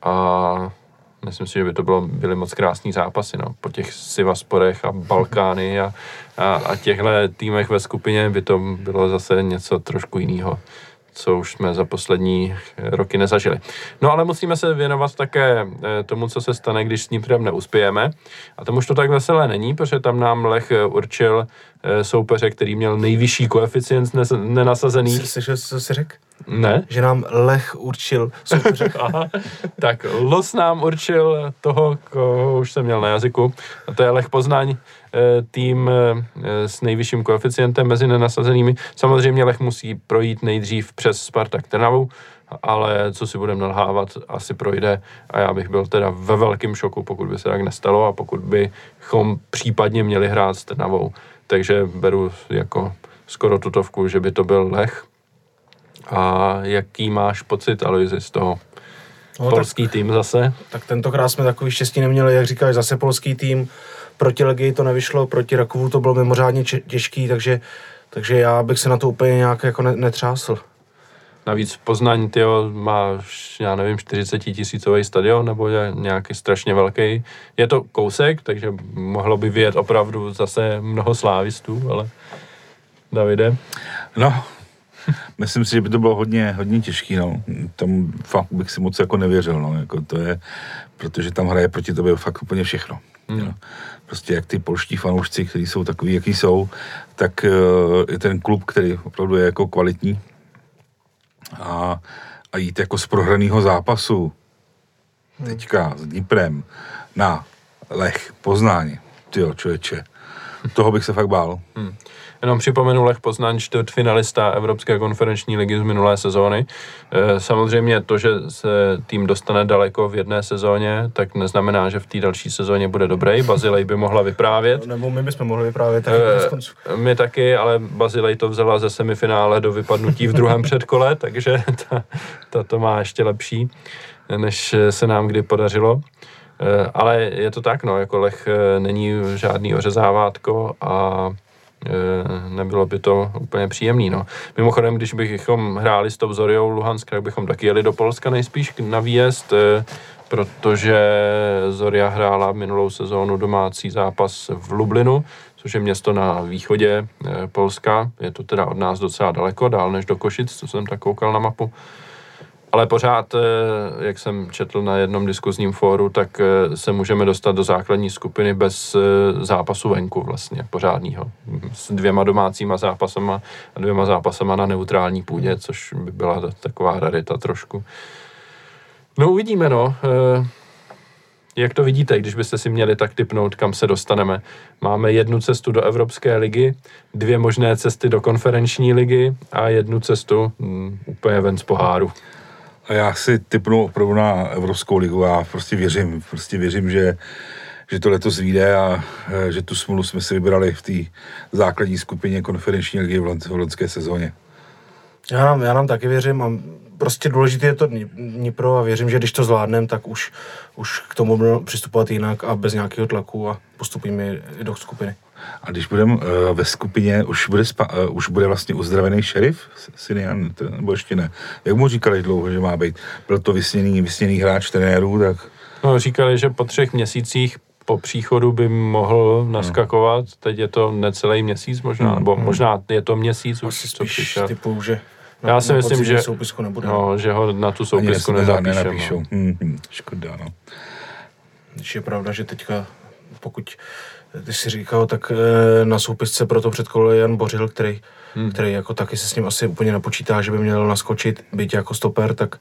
a myslím si, že by to bylo, byly moc krásný zápasy, no. po těch Sivasporech a Balkány a, a, a těchto týmech ve skupině by to bylo zase něco trošku jiného co už jsme za poslední roky nezažili. No ale musíme se věnovat také eh, tomu, co se stane, když s ním neuspějeme. A tomu už to tak veselé není, protože tam nám Lech eh, určil eh, soupeře, který měl nejvyšší koeficient nenasazených. Slyšel jsi, co jsi řekl? Ne. Že nám Lech určil soupeře. Aha. Tak Los nám určil toho, koho už jsem měl na jazyku. A to je Lech Poznaň, tým s nejvyšším koeficientem mezi nenasazenými. Samozřejmě Lech musí projít nejdřív přes Spartak Trnavu, ale co si budeme nalhávat, asi projde a já bych byl teda ve velkém šoku, pokud by se tak nestalo a pokud bychom případně měli hrát s Trnavou. Takže beru jako skoro tutovku, že by to byl Lech. A jaký máš pocit, Aloisi, z toho? No, polský tak, tým zase? Tak tentokrát jsme takový štěstí neměli, jak říkáš, zase polský tým. Proti Legii to nevyšlo, proti Rakovu to bylo mimořádně těžký, takže, takže já bych se na to úplně nějak jako netřásl. Navíc Poznaň tyjo, má, já nevím, 40 tisícový stadion, nebo je nějaký strašně velký. Je to kousek, takže mohlo by vyjet opravdu zase mnoho slávistů, ale Davide? No, myslím si, že by to bylo hodně, hodně těžký, no. Tam fakt bych si moc jako nevěřil, no. Jako to je, protože tam hraje proti tobě fakt úplně všechno. Hmm. Prostě jak ty polští fanoušci, kteří jsou takový, jaký jsou, tak uh, je ten klub, který opravdu je jako kvalitní, a, a jít jako z prohraného zápasu teďka s Dniprem na Lech Poznání, tyjo, člověče, toho bych se fakt bál. Hmm. Jenom připomenu Lech Poznaň, čtvrtfinalista Evropské konferenční ligy z minulé sezóny. E, samozřejmě to, že se tým dostane daleko v jedné sezóně, tak neznamená, že v té další sezóně bude dobrý. Bazilej by mohla vyprávět. Nebo my bychom mohli vyprávět taky e, My taky, ale Bazilej to vzala ze semifinále do vypadnutí v druhém předkole, takže ta, ta to má ještě lepší, než se nám kdy podařilo. E, ale je to tak, no, jako Lech není žádný ořezávátko a nebylo by to úplně příjemný. No. Mimochodem, když bychom hráli s tou Zoriou Luhansk, tak bychom taky jeli do Polska nejspíš na výjezd, eh, protože Zoria hrála minulou sezónu domácí zápas v Lublinu, což je město na východě eh, Polska. Je to teda od nás docela daleko, dál než do Košic, co jsem tak koukal na mapu. Ale pořád, eh, jak jsem četl na jednom diskuzním fóru, tak eh, se můžeme dostat do základní skupiny bez eh, zápasu venku vlastně, pořádního. S dvěma domácíma zápasama a dvěma zápasama na neutrální půdě, což by byla taková rarita trošku. No uvidíme, no. Jak to vidíte, když byste si měli tak typnout, kam se dostaneme? Máme jednu cestu do Evropské ligy, dvě možné cesty do konferenční ligy a jednu cestu um, úplně ven z poháru. Já si typnu opravdu na Evropskou ligu. Já prostě věřím, prostě věřím, že, že to letos vyjde a e, že tu smolu jsme si vybrali v té základní skupině konferenční ligy v, v loňské sezóně. Já nám, já nám taky věřím a prostě důležité je to Dnipro a věřím, že když to zvládneme, tak už, už k tomu budeme přistupovat jinak a bez nějakého tlaku a postupíme i do skupiny. A když budeme uh, ve skupině, už bude, spa, uh, už bude vlastně uzdravený šerif, Sinian, nebo ještě ne? Jak mu říkali dlouho, že má být? Byl to vysněný, vysněný hráč trenérů, tak... No, říkali, že po třech měsících po příchodu by mohl naskakovat, no. teď je to necelý měsíc možná, hmm. nebo hmm. možná je to měsíc už, co přišel. typu, že na, Já si myslím, že, soupisku nebude. No, že ho na tu soupisku nezapíšou. No. Hmm, hmm, škoda, no. Když je pravda, že teďka, pokud ty jsi říkal, tak eh, na soupisce proto předkolo Jan Bořil, který, hmm. který jako taky se s ním asi úplně napočítá, že by měl naskočit, být jako stoper, tak,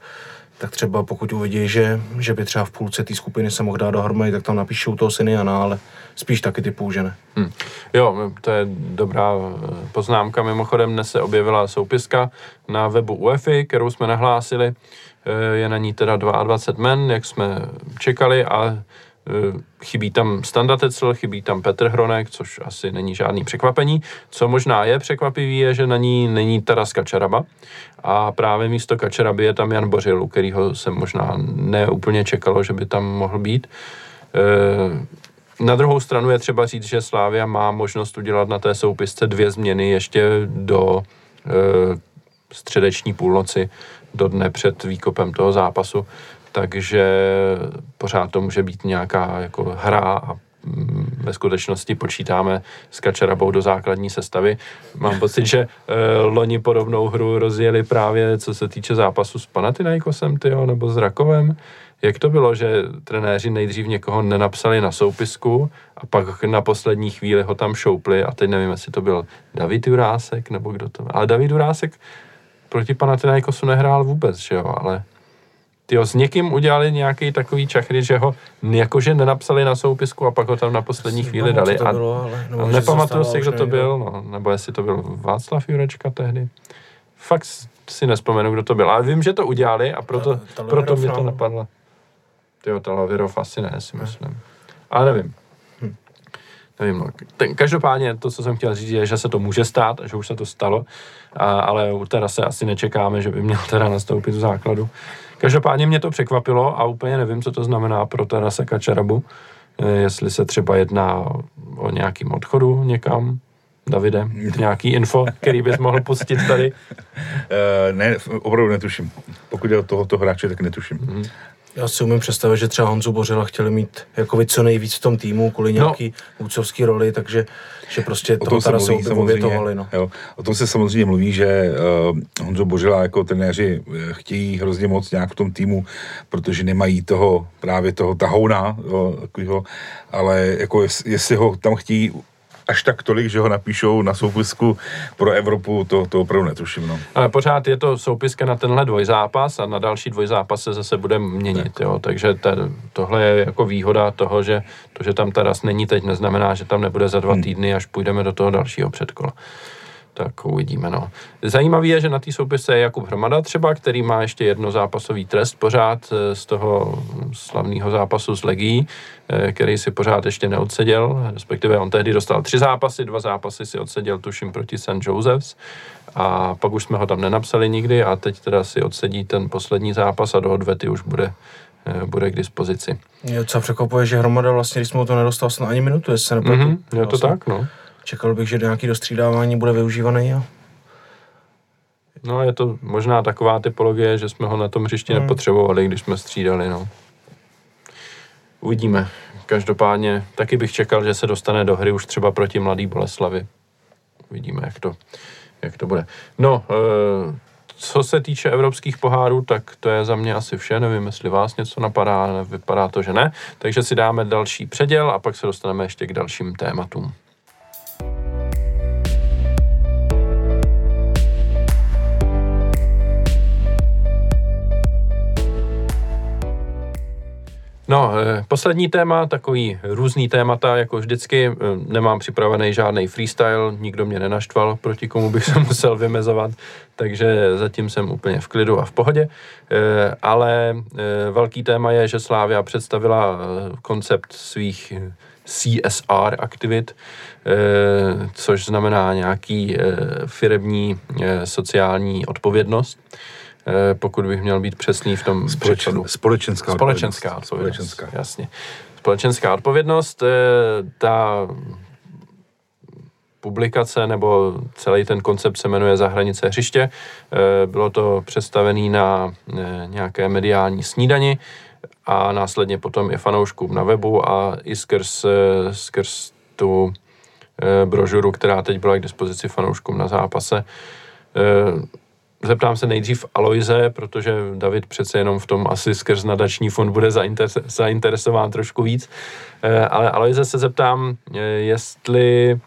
tak třeba pokud uvidí, že, že by třeba v půlce té skupiny se mohl dát dohromady, tak tam napíšou toho Siniana, ale spíš taky typu, že ne. Hmm. Jo, to je dobrá eh, poznámka. Mimochodem dnes se objevila soupiska na webu UEFI, kterou jsme nahlásili. Eh, je na ní teda 22 men, jak jsme čekali a chybí tam Standa Tecel, chybí tam Petr Hronek, což asi není žádný překvapení. Co možná je překvapivý, je, že na ní není Taras Kačaraba a právě místo Kačaraby je tam Jan Bořil, u kterého jsem možná neúplně čekalo, že by tam mohl být. Eh, na druhou stranu je třeba říct, že Slávia má možnost udělat na té soupisce dvě změny ještě do eh, středeční půlnoci, do dne před výkopem toho zápasu takže pořád to může být nějaká jako hra a mm, ve skutečnosti počítáme s Kačarabou do základní sestavy. Mám pocit, že uh, loni podobnou hru rozjeli právě co se týče zápasu s Panathinaikosem, tyjo, nebo s Rakovem. Jak to bylo, že trenéři nejdřív někoho nenapsali na soupisku a pak na poslední chvíli ho tam šoupli a teď nevím, jestli to byl David Jurásek nebo kdo to Ale David Jurásek proti Panathinaikosu nehrál vůbec, že jo, ale tyjo, s někým udělali nějaký takový čachry, že ho jakože nenapsali na soupisku a pak ho tam na poslední Asi chvíli dali. A, bylo, ale, nebo nepamatuju si, kdo to byl, no, nebo jestli to byl Václav Jurečka tehdy. Fakt si nespomenu, kdo to byl, ale vím, že to udělali a proto, ta, ta proto mě to napadlo. Tyjo, Talavirov asi ne, si myslím. Ale nevím. Hm. Nevím, no. Ten, každopádně to, co jsem chtěl říct, je, že se to může stát, že už se to stalo, a, ale teda se asi nečekáme, že by měl teda nastoupit do základu. Každopádně mě to překvapilo a úplně nevím, co to znamená pro Tarase Kačarabu. Eh, jestli se třeba jedná o nějakým odchodu někam, Davide, nějaký info, který bys mohl pustit tady? Uh, ne, opravdu netuším. Pokud je o tohoto hráče, tak netuším. Mm-hmm. Já si umím představit, že třeba Honzu Bořila chtěli mít jako co nejvíc v tom týmu kvůli no. nějaký no. vůcovský roli, takže že prostě o toho se mluví, samozřejmě, no. jo, O tom se samozřejmě mluví, že uh, Honzo Bořila jako trenéři eh, chtějí hrozně moc nějak v tom týmu, protože nemají toho právě toho tahouna, jo, takovýho, ale jako jestli ho tam chtějí až tak tolik, že ho napíšou na soupisku pro Evropu, to, to opravdu netuším. No. Ale pořád je to soupiska na tenhle dvojzápas a na další dvojzápas se zase bude měnit. Tak. Jo? Takže te, tohle je jako výhoda toho, že to, že tam Taras není teď, neznamená, že tam nebude za dva hmm. týdny, až půjdeme do toho dalšího předkola tak uvidíme. No. Zajímavý je, že na té soupisce je Jakub Hromada třeba, který má ještě jedno zápasový trest pořád eh, z toho slavného zápasu s Legí, eh, který si pořád ještě neodseděl, respektive on tehdy dostal tři zápasy, dva zápasy si odseděl tuším proti St. Joseph's a pak už jsme ho tam nenapsali nikdy a teď teda si odsedí ten poslední zápas a do odvety už bude eh, bude k dispozici. Je co překvapuje, že Hromada vlastně, když jsme to nedostal snad ani minutu, jestli se nepletu. Mm-hmm, je to vlastně. tak, no. Čekal bych, že nějaký dostřídávání bude využívaný. Jo. No je to možná taková typologie, že jsme ho na tom hřišti hmm. nepotřebovali, když jsme střídali. No. Uvidíme. Každopádně taky bych čekal, že se dostane do hry už třeba proti mladý Boleslavi. Uvidíme, jak to, jak to bude. No, e, co se týče evropských pohárů, tak to je za mě asi vše. Nevím, jestli vás něco napadá, vypadá to, že ne. Takže si dáme další předěl a pak se dostaneme ještě k dalším tématům. No, eh, poslední téma, takový různý témata, jako vždycky. Eh, nemám připravený žádný freestyle, nikdo mě nenaštval, proti komu bych se musel vymezovat, takže zatím jsem úplně v klidu a v pohodě. Eh, ale velký téma je, že Slávia představila koncept svých CSR aktivit, což znamená nějaký firební sociální odpovědnost pokud bych měl být přesný v tom Společen, Společenská Společenská odpovědnost. Společenská. Jasně. Společenská odpovědnost, eh, ta publikace nebo celý ten koncept se jmenuje Za hranice hřiště. Eh, bylo to představené na nějaké mediální snídani a následně potom i fanouškům na webu a i skrz, skrz tu brožuru, která teď byla k dispozici fanouškům na zápase Zeptám se nejdřív Aloize, protože David přece jenom v tom asi skrz nadační fond bude zainteresován trošku víc. Eh, ale Aloize se zeptám, eh, jestli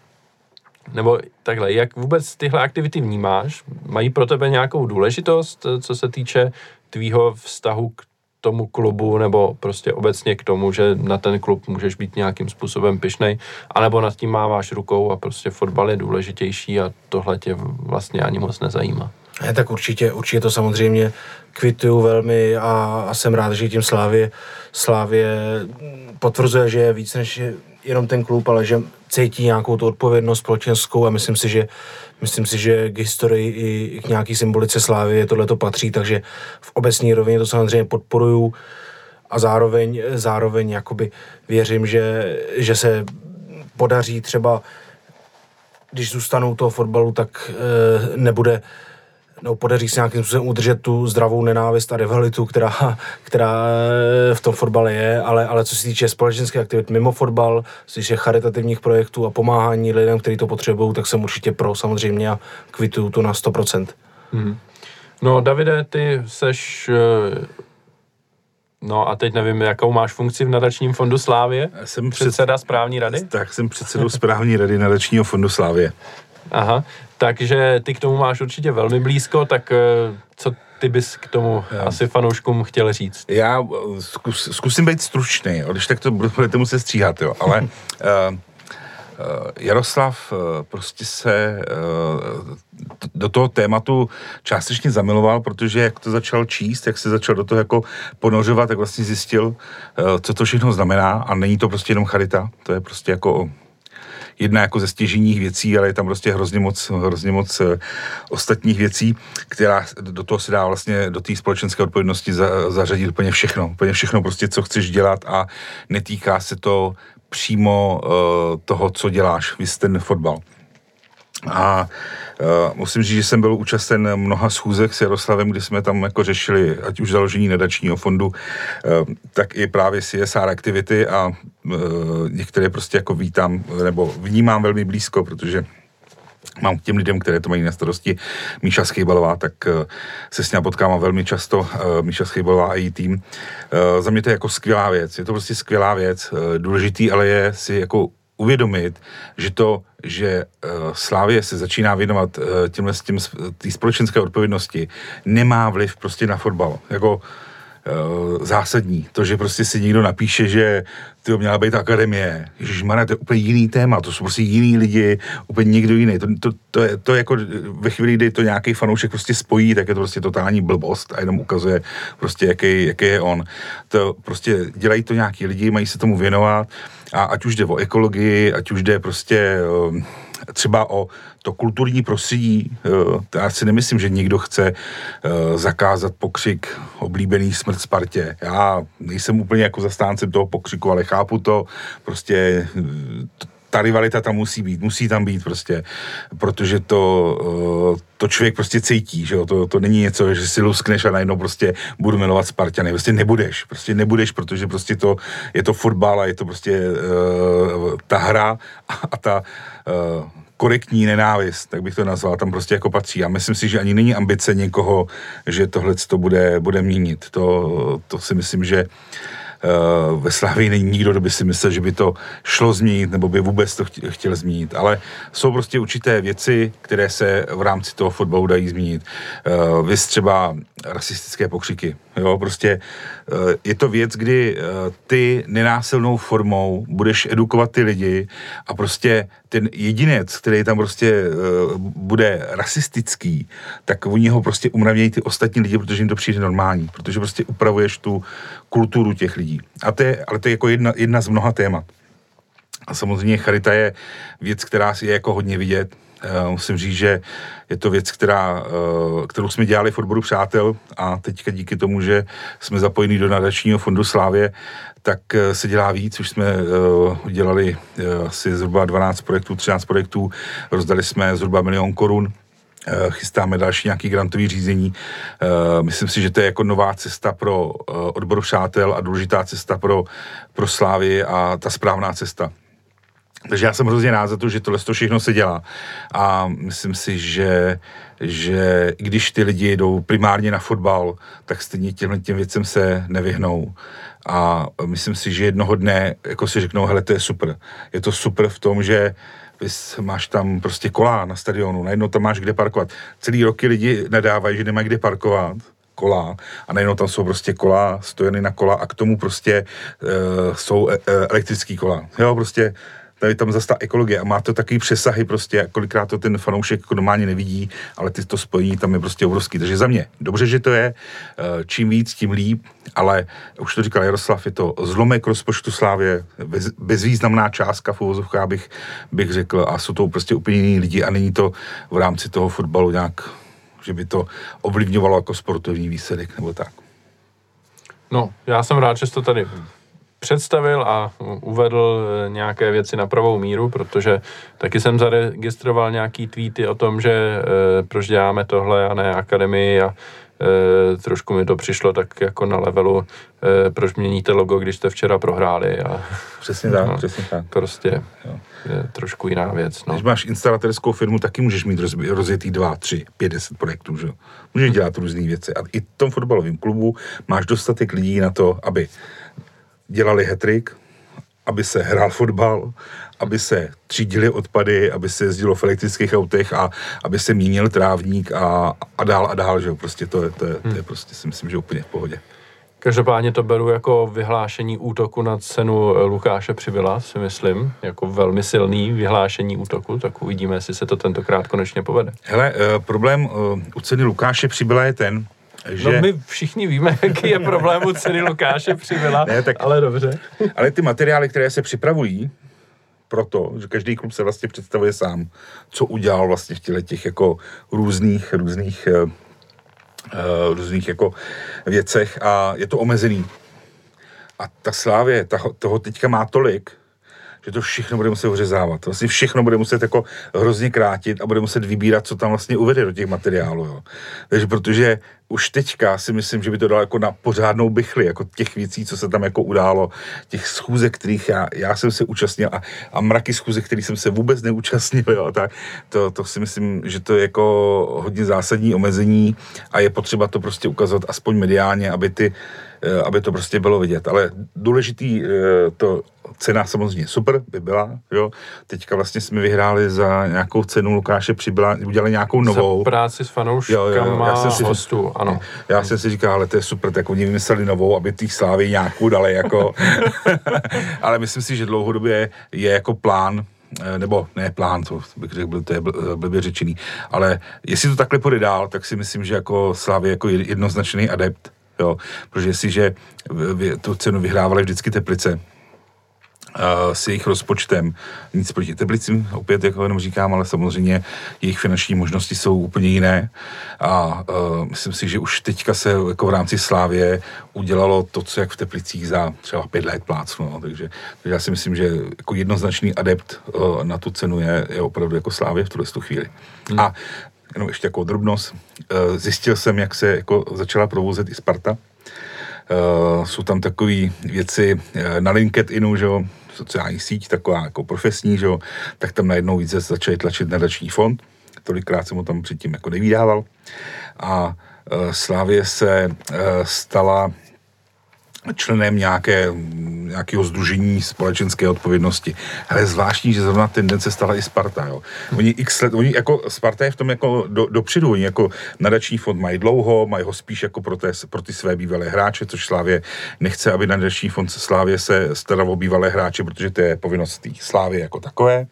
nebo takhle, jak vůbec tyhle aktivity vnímáš? Mají pro tebe nějakou důležitost, eh, co se týče tvýho vztahu k tomu klubu, nebo prostě obecně k tomu, že na ten klub můžeš být nějakým způsobem pišnej, anebo nad tím máváš rukou a prostě fotbal je důležitější a tohle tě vlastně ani moc nezajímá? Ne, tak určitě, určitě to samozřejmě kvituju velmi a, a jsem rád, že tím Slávě, Slávě potvrzuje, že je víc než jenom ten klub, ale že cítí nějakou tu odpovědnost společenskou a myslím si, že myslím si, že k historii i k nějaký symbolice Slávy tohle to patří, takže v obecní rovině to samozřejmě podporuju a zároveň, zároveň jakoby věřím, že, že se podaří třeba když zůstanou toho fotbalu, tak e, nebude nebo podaří se nějakým způsobem udržet tu zdravou nenávist a rivalitu, která, která v tom fotbale je, ale, ale co se týče společenské aktivit mimo fotbal, co se týče charitativních projektů a pomáhání lidem, kteří to potřebují, tak jsem určitě pro samozřejmě a kvituju to na 100%. Hmm. No Davide, ty seš eh, No a teď nevím, jakou máš funkci v nadačním fondu Slávě? Jsem předseda správní rady? Tak, jsem předsedou správní rady nadačního fondu Slávě. Aha, takže ty k tomu máš určitě velmi blízko, tak eh, co ty bys k tomu já. asi fanouškům chtěl říct? Já eh, zkus, zkusím být stručný, když tak to budete muset stříhat, jo, ale uh, uh, Jaroslav uh, prostě se uh, do toho tématu částečně zamiloval, protože jak to začal číst, jak se začal do toho jako ponořovat, tak vlastně zjistil, uh, co to všechno znamená a není to prostě jenom charita, to je prostě jako jedna jako ze stěženích věcí, ale je tam prostě hrozně moc, hrozně moc uh, ostatních věcí, která do toho se dá vlastně do té společenské odpovědnosti za, zařadit úplně všechno. Úplně všechno prostě, co chceš dělat a netýká se to přímo uh, toho, co děláš, vy ten fotbal. A uh, musím říct, že jsem byl účasten mnoha schůzek s Jaroslavem, kdy jsme tam jako řešili ať už založení nadačního fondu, uh, tak i právě CSR aktivity a uh, některé prostě jako vítám nebo vnímám velmi blízko, protože mám k těm lidem, které to mají na starosti, Míša Schejbalová, tak se s ním potkávám velmi často, Míša Schejbalová a její tým. Za mě to je jako skvělá věc, je to prostě skvělá věc, důležitý ale je si jako uvědomit, že to, že uh, Slávě se začíná věnovat uh, těmhle, těm, tý společenské odpovědnosti, nemá vliv prostě na fotbal. Jako uh, zásadní. To, že prostě si někdo napíše, že to měla být akademie. Ježíš to je úplně jiný téma, to jsou prostě jiný lidi, úplně někdo jiný. To, to, to, je, to je jako ve chvíli, kdy to nějaký fanoušek prostě spojí, tak je to prostě totální blbost a jenom ukazuje prostě, jaký, jaký je on. To prostě dělají to nějaký lidi, mají se tomu věnovat a ať už jde o ekologii, ať už jde prostě um, třeba o to kulturní prostředí, uh, já si nemyslím, že někdo chce uh, zakázat pokřik oblíbený smrt Spartě. Já nejsem úplně jako zastáncem toho pokřiku, ale chápu to, prostě ta rivalita tam musí být, musí tam být prostě, protože to, to člověk prostě cítí, že jo, to, to není něco, že si luskneš a najednou prostě budu milovat Spartany, prostě nebudeš, prostě nebudeš, protože prostě to, je to fotbal a je to prostě uh, ta hra a, a ta uh, korektní nenávist, tak bych to nazval, tam prostě jako patří. A myslím si, že ani není ambice někoho, že tohle to bude, bude měnit. To, to si myslím, že ve Slávii není nikdo, kdo by si myslel, že by to šlo změnit, nebo by vůbec to chtěl změnit. Ale jsou prostě určité věci, které se v rámci toho fotbalu dají změnit. Vy třeba rasistické pokřiky. Jo, prostě je to věc, kdy ty nenásilnou formou budeš edukovat ty lidi a prostě ten jedinec, který tam prostě bude rasistický, tak oni ho prostě umravnějí ty ostatní lidi, protože jim to přijde normální, protože prostě upravuješ tu kulturu těch lidí. A to je, ale to je jako jedna, jedna z mnoha témat. A samozřejmě charita je věc, která je jako hodně vidět. Uh, musím říct, že je to věc, která, uh, kterou jsme dělali v odboru Přátel a teďka díky tomu, že jsme zapojení do nadačního fondu Slávě, tak uh, se dělá víc. Už jsme udělali asi zhruba 12 projektů, 13 projektů, rozdali jsme zhruba milion korun Eh, chystáme další nějaký grantový řízení. Eh, myslím si, že to je jako nová cesta pro eh, odbor přátel a důležitá cesta pro, pro Slávy a ta správná cesta. Takže já jsem hrozně rád za to, že tohle to všechno se dělá. A myslím si, že, že když ty lidi jdou primárně na fotbal, tak stejně těmhle těm věcem se nevyhnou. A myslím si, že jednoho dne, jako si řeknou, hele, to je super. Je to super v tom, že Vys, máš tam prostě kola na stadionu, najednou tam máš kde parkovat. Celý roky lidi nadávají, že nemají kde parkovat kola a najednou tam jsou prostě kola, stojeny na kola a k tomu prostě uh, jsou uh, elektrický kola. Jo, prostě tady tam zase ta ekologie a má to takový přesahy prostě, kolikrát to ten fanoušek jako normálně nevidí, ale ty to spojení tam je prostě obrovský. Takže za mě, dobře, že to je, eh, čím víc, tím líp, ale už to říkal Jaroslav, je to zlomek rozpočtu Slávě, bez, bezvýznamná částka v uvozovkách bych, bych řekl a jsou to prostě úplně jiní lidi a není to v rámci toho fotbalu nějak, že by to ovlivňovalo jako sportovní výsledek nebo tak. No, já jsem rád, že jsi to tady představil a uvedl eh, nějaké věci na pravou míru, protože taky jsem zaregistroval nějaký tweety o tom, že e, proč děláme tohle a ne akademii a e, trošku mi to přišlo tak jako na levelu, proč měníte logo, když jste včera prohráli. A, přesně tak, no, přesně tak. Prostě jo. je trošku jiná věc. No. Když máš instalatérskou firmu, taky můžeš mít roz, rozjetý dva, tři, pět, deset projektů, že? Můžeš dělat různé věci. A i v tom fotbalovém klubu máš dostatek lidí na to, aby dělali hetrik, aby se hrál fotbal, aby se třídili odpady, aby se jezdilo v elektrických autech a aby se měnil trávník a, a dál a dál, že prostě to je, to je, to je hmm. prostě si myslím, že úplně v pohodě. Každopádně to beru jako vyhlášení útoku na cenu Lukáše Přibyla, si myslím, jako velmi silný vyhlášení útoku, tak uvidíme, jestli se to tentokrát konečně povede. Hele, uh, problém uh, u ceny Lukáše Přibyla je ten, že... No my všichni víme, jaký je problém u ceny Lukáše Přivila, ne, tak, ale dobře. Ale ty materiály, které se připravují, proto, že každý klub se vlastně představuje sám, co udělal vlastně v těle těch jako různých, různých, uh, různých jako věcech a je to omezený. A ta Slávě ta, toho teďka má tolik, že to všechno bude muset vyřezávat. Vlastně všechno bude muset jako hrozně krátit a bude muset vybírat, co tam vlastně uvede do těch materiálů. Jo. Takže protože už teďka si myslím, že by to dalo jako na pořádnou bychli, jako těch věcí, co se tam jako událo, těch schůzek, kterých já, já jsem se účastnil a, a mraky schůzek, kterých jsem se vůbec neúčastnil, jo, tak to, to si myslím, že to je jako hodně zásadní omezení a je potřeba to prostě ukazovat aspoň mediálně, aby ty eh, aby to prostě bylo vidět. Ale důležitý eh, to cena samozřejmě super by byla, jo. Teďka vlastně jsme vyhráli za nějakou cenu Lukáše Přibyla, udělali nějakou novou. Za práci s fanouškama jo, jo, já jsem si, hostů, ano. Já jsem si říkal, ale to je super, tak oni vymysleli novou, aby těch slávy nějakou dali jako. ale myslím si, že dlouhodobě je jako plán, eh, nebo ne plán, to bych řekl, to je blbě řečený, ale jestli to takhle půjde dál, tak si myslím, že jako Slávy jako jednoznačný adept, jo, protože jestliže tu cenu vyhrávali vždycky Teplice, s jejich rozpočtem. Nic proti Teplicím, opět jako jenom říkám, ale samozřejmě jejich finanční možnosti jsou úplně jiné a uh, myslím si, že už teďka se jako v rámci Slávě udělalo to, co jak v Teplicích za třeba pět let plácnu, no, takže, takže já si myslím, že jako jednoznačný adept uh, na tu cenu je, je opravdu jako Slávě v tuhle chvíli. Hmm. A jenom ještě jako drobnost, uh, zjistil jsem, jak se jako začala provozet i Sparta, Uh, jsou tam takové věci uh, na LinkedInu, že jo, sociální síť, taková jako profesní, že jo, tak tam najednou více začali tlačit nadační fond. Tolikrát jsem ho tam předtím jako nevydával. A uh, Slávě se uh, stala členem nějaké, nějakého združení společenské odpovědnosti. Ale zvláštní, že zrovna tendence stala i Sparta. Jo. Oni x let, oni jako Sparta je v tom jako do, dopředu, oni jako nadační fond mají dlouho, mají ho spíš jako pro, té, pro ty své bývalé hráče, což Slávě nechce, aby nadační fond Slávě se staral o bývalé hráče, protože to je povinnost Slávě jako takové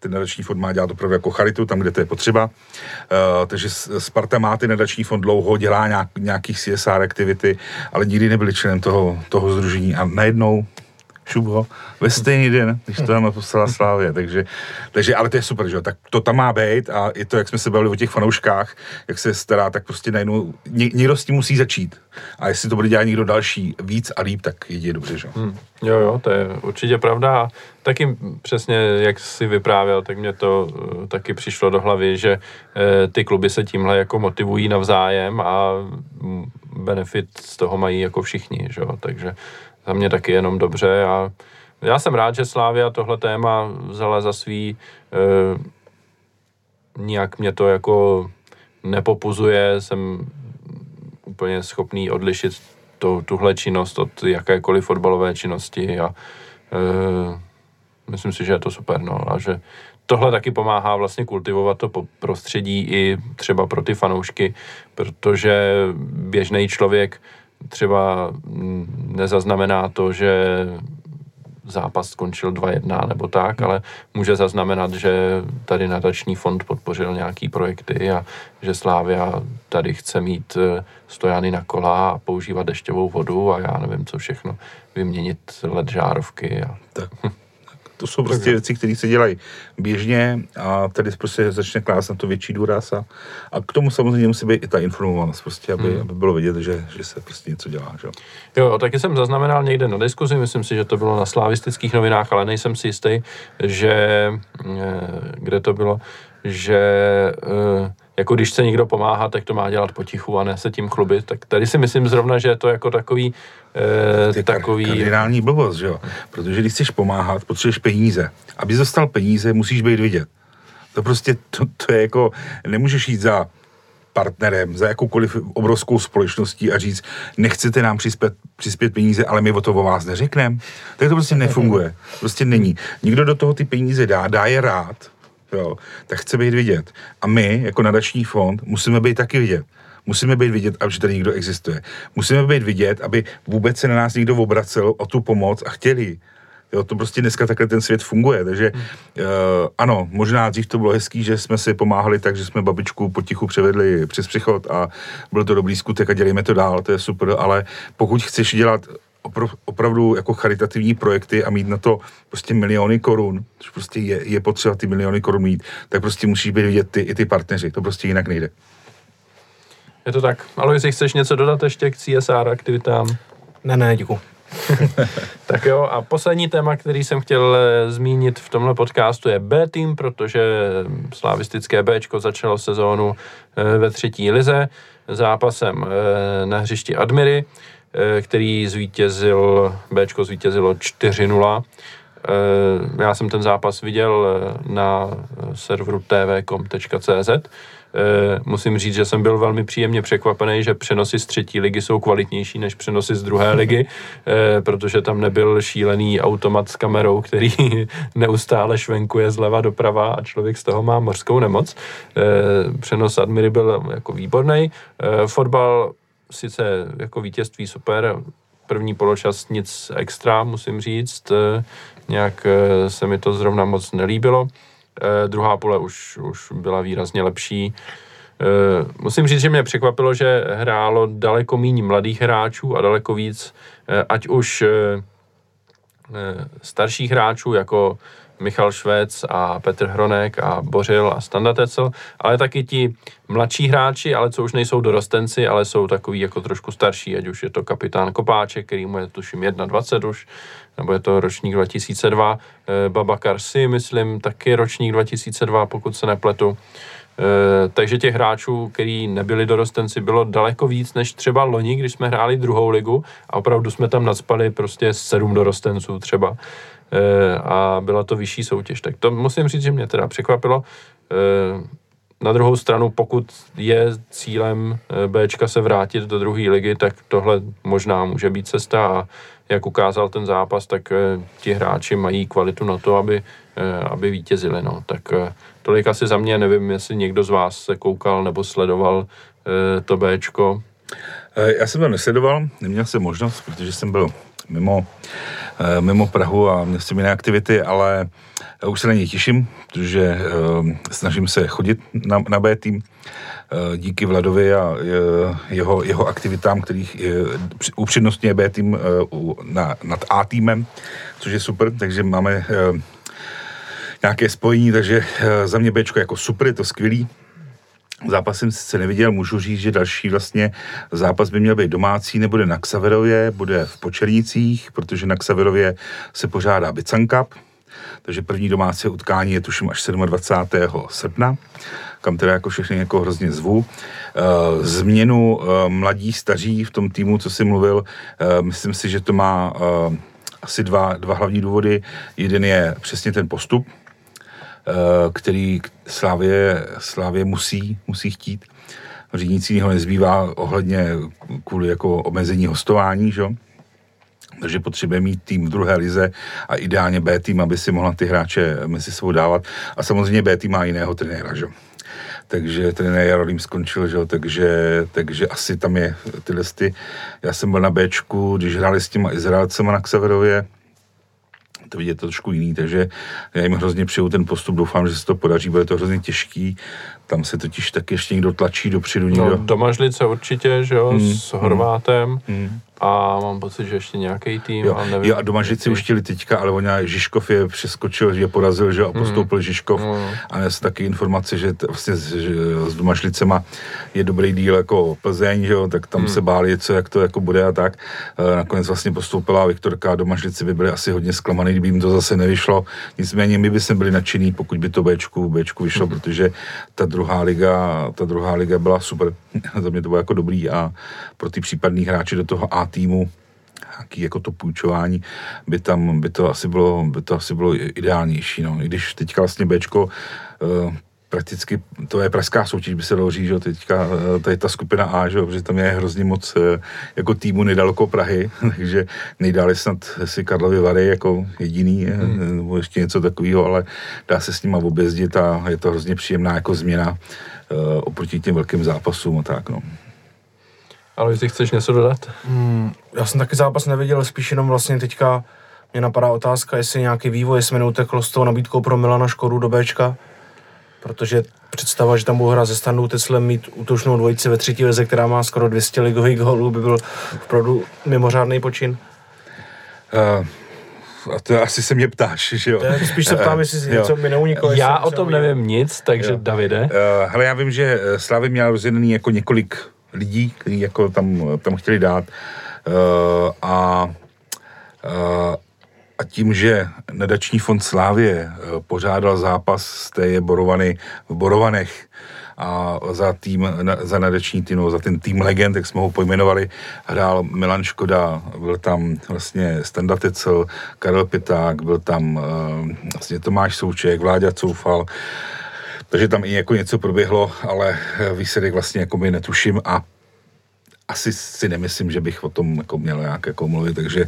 ten nadační fond má dělat opravdu jako charitu, tam, kde to je potřeba. Uh, takže Sparta má ten nadační fond dlouho, dělá nějak, nějakých CSR aktivity, ale nikdy nebyli členem toho, toho združení a najednou šubo, ve stejný den, když to tam poslala Slávě, takže, takže, ale to je super, že jo, tak to tam má být a i to, jak jsme se bavili o těch fanouškách, jak se stará, tak prostě najednou, ně, někdo s tím musí začít. A jestli to bude dělat někdo další víc a líp, tak je dobře, že hmm. Jo, jo, to je určitě pravda. A taky přesně, jak si vyprávěl, tak mě to uh, taky přišlo do hlavy, že uh, ty kluby se tímhle jako motivují navzájem a benefit z toho mají jako všichni, že jo, takže za mě taky jenom dobře. A já jsem rád, že Slávia tohle téma vzala za svý, e, nijak mě to jako nepopuzuje, jsem úplně schopný odlišit to, tuhle činnost od jakékoliv fotbalové činnosti. A e, myslím si, že je to super, no, a že tohle taky pomáhá vlastně kultivovat to prostředí i třeba pro ty fanoušky, protože běžný člověk třeba nezaznamená to, že zápas skončil 2-1 nebo tak, ale může zaznamenat, že tady nadační fond podpořil nějaký projekty a že Slávia tady chce mít eh, stojany na kola a používat dešťovou vodu a já nevím co všechno, vyměnit led žárovky. A... Tak. To jsou prostě věci, které se dělají běžně a tady prostě začne klást na to větší důraz a, a k tomu samozřejmě musí být i ta informovanost, prostě, aby, hmm. aby bylo vidět, že, že se prostě něco dělá. Že? Jo, taky jsem zaznamenal někde na diskuzi, myslím si, že to bylo na slavistických novinách, ale nejsem si jistý, že eh, kde to bylo, že eh, jako když se někdo pomáhá, tak to má dělat potichu a ne se tím chlubit. Tak tady si myslím zrovna, že je to jako takový... E, takový... kardinální blbost, že jo? Protože když chceš pomáhat, potřebuješ peníze. Aby dostal peníze, musíš být vidět. To prostě, to, to je jako, nemůžeš jít za partnerem, za jakoukoliv obrovskou společností a říct, nechcete nám přispět, přispět peníze, ale my o to o vás neřekneme. Tak to prostě nefunguje. Prostě není. Nikdo do toho ty peníze dá, dá je rád, jo, tak chce být vidět. A my, jako nadační fond, musíme být taky vidět. Musíme být vidět, aby že tady někdo existuje. Musíme být vidět, aby vůbec se na nás někdo obracel o tu pomoc a chtěli. Jo, to prostě dneska takhle ten svět funguje, takže hmm. uh, ano, možná dřív to bylo hezký, že jsme si pomáhali tak, že jsme babičku potichu převedli přes přichod a byl to dobrý skutek a dělíme to dál, to je super, ale pokud chceš dělat opravdu jako charitativní projekty a mít na to prostě miliony korun, což prostě je, je potřeba ty miliony korun mít, tak prostě musí být vidět ty, i ty partneři, to prostě jinak nejde. Je to tak. Ale jestli chceš něco dodat ještě k CSR aktivitám? Ne, ne, děkuji. tak jo, a poslední téma, který jsem chtěl eh, zmínit v tomhle podcastu je B-team, protože slavistické Bčko začalo sezónu eh, ve třetí lize zápasem eh, na hřišti Admiry. Eh, který zvítězil, Bčko zvítězilo 4-0. Eh, já jsem ten zápas viděl eh, na serveru tvcom.cz. Musím říct, že jsem byl velmi příjemně překvapený, že přenosy z třetí ligy jsou kvalitnější než přenosy z druhé ligy, protože tam nebyl šílený automat s kamerou, který neustále švenkuje zleva doprava a člověk z toho má mořskou nemoc. Přenos Admiry byl jako výborný. Fotbal sice jako vítězství super, první poločas nic extra, musím říct, eh, nějak eh, se mi to zrovna moc nelíbilo. Eh, druhá pole už, už byla výrazně lepší. Musím říct, že mě překvapilo, že hrálo daleko méně mladých hráčů a daleko víc, ať už starších hráčů, jako Michal Švec a Petr Hronek a Bořil a Standa Tecel, ale taky ti mladší hráči, ale co už nejsou dorostenci, ale jsou takový jako trošku starší, ať už je to kapitán Kopáček, který mu je tuším 21 už, nebo je to ročník 2002, eh, Baba Karsi, myslím, taky ročník 2002, pokud se nepletu. E, takže těch hráčů, který nebyli dorostenci, bylo daleko víc než třeba loni, když jsme hráli druhou ligu a opravdu jsme tam nadspali prostě sedm dorostenců třeba. Eh, a byla to vyšší soutěž. Tak to musím říct, že mě teda překvapilo. Eh, na druhou stranu, pokud je cílem eh, Bčka se vrátit do druhé ligy, tak tohle možná může být cesta a jak ukázal ten zápas, tak ti hráči mají kvalitu na to, aby, aby vítězili. No. Tak tolik asi za mě, nevím, jestli někdo z vás se koukal nebo sledoval to Bčko. Já jsem to nesledoval, neměl jsem možnost, protože jsem byl mimo, mimo Prahu a jsem jiné aktivity, ale už se na něj těším, protože eh, snažím se chodit na, na B tým eh, díky Vladovi a jeho, jeho aktivitám, kterých upřednostňuje B tým na, nad A týmem, což je super, takže máme nějaké spojení, takže za mě Bčko jako super, je to skvělý. Zápas jsem sice neviděl, můžu říct, že další vlastně zápas by měl být domácí, nebude na Ksaverově, bude v Počernicích, protože na Ksaverově se pořádá Bican Cup, takže první domácí utkání je tuším až 27. srpna, kam teda jako všechny jako hrozně zvu. E, změnu e, mladí, staří v tom týmu, co jsi mluvil, e, myslím si, že to má asi dva, dva hlavní důvody. Jeden je přesně ten postup, Eh, který Slávě, Slávě musí, musí chtít. Řídící ho nezbývá ohledně kvůli jako omezení hostování, že? takže potřebuje mít tým v druhé lize a ideálně B tým, aby si mohla ty hráče mezi sebou dávat. A samozřejmě B tým má jiného trenéra, že? takže trenér Jarolím skončil, že? Takže, takže asi tam je ty. Já jsem byl na Bčku, když hráli s těma Izraelcema na Kseverově, to vidět trošku jiný, takže já jim hrozně přeju ten postup, doufám, že se to podaří, bude to hrozně těžký, tam se totiž tak ještě někdo tlačí dopředu. Někdo... No, Domažlice určitě, že jo, hmm. s Horvátem. Hmm a mám pocit, že ještě nějaký tým, jo, ale nevím. Jo, a Domažici už chtěli teďka, ale on Žižkov je přeskočil, že je porazil, že a hmm. postoupil mm. Žižkov mm. a nes taky informace, že t, vlastně s, že s Domažlicema je dobrý díl jako Plzeň, že jo, tak tam mm. se báli, co, jak to jako bude a tak. E, nakonec vlastně postoupila Viktorka a Domažlici by byli asi hodně zklamaný, kdyby jim to zase nevyšlo. Nicméně my bychom byli nadšení, pokud by to Bčku, Bčku vyšlo, mm. protože ta druhá liga, ta druhá liga byla super. Za mě to bylo jako dobrý a pro ty případní hráči do toho A týmu, nějaký jako to půjčování, by tam, by to asi bylo, by to asi bylo ideálnější, no. I když teďka vlastně Bčko uh, prakticky, to je pražská soutěž, by se dalo říct, že teďka, eh, to je ta skupina A, že protože tam je hrozně moc eh, jako týmu nedaleko Prahy, takže nejdále snad si Karlovy Vary jako jediný, hmm. nebo ještě něco takového, ale dá se s nima objezdit a je to hrozně příjemná jako změna oproti těm velkým zápasům a tak, no. Ale ty chceš něco dodat? Hmm, já jsem taky zápas neviděl, spíš jenom vlastně teďka mě napadá otázka, jestli nějaký vývoj, jestli mi neuteklo s tou nabídkou pro Milana Škodu do Bčka, protože představa, že tam budou hrát ze Standou Teslem mít útočnou dvojici ve třetí lize, která má skoro 200 ligových gólů, by byl opravdu mimořádný počin. Uh, a to asi se mě ptáš, že jo? spíš se ptám, jestli si něco mi neuniklo. Já o tom nevím nic, takže jo. Davide. Uh, hele, já vím, že Slavy měl rozjedený jako několik lidí, kteří jako tam, tam chtěli dát. Uh, a, uh, a tím, že nadační fond Slávě uh, pořádal zápas z té Borovany v Borovanech a za tým, za nadační tým, za ten tým legend, jak jsme ho pojmenovali, hrál Milan Škoda, byl tam vlastně Standa Tecel, Karel Piták, byl tam uh, vlastně Tomáš Souček, Vláďa Coufal, takže tam i jako něco proběhlo, ale výsledek vlastně jako my netuším a asi si nemyslím, že bych o tom jako měl nějak jako mluvit, takže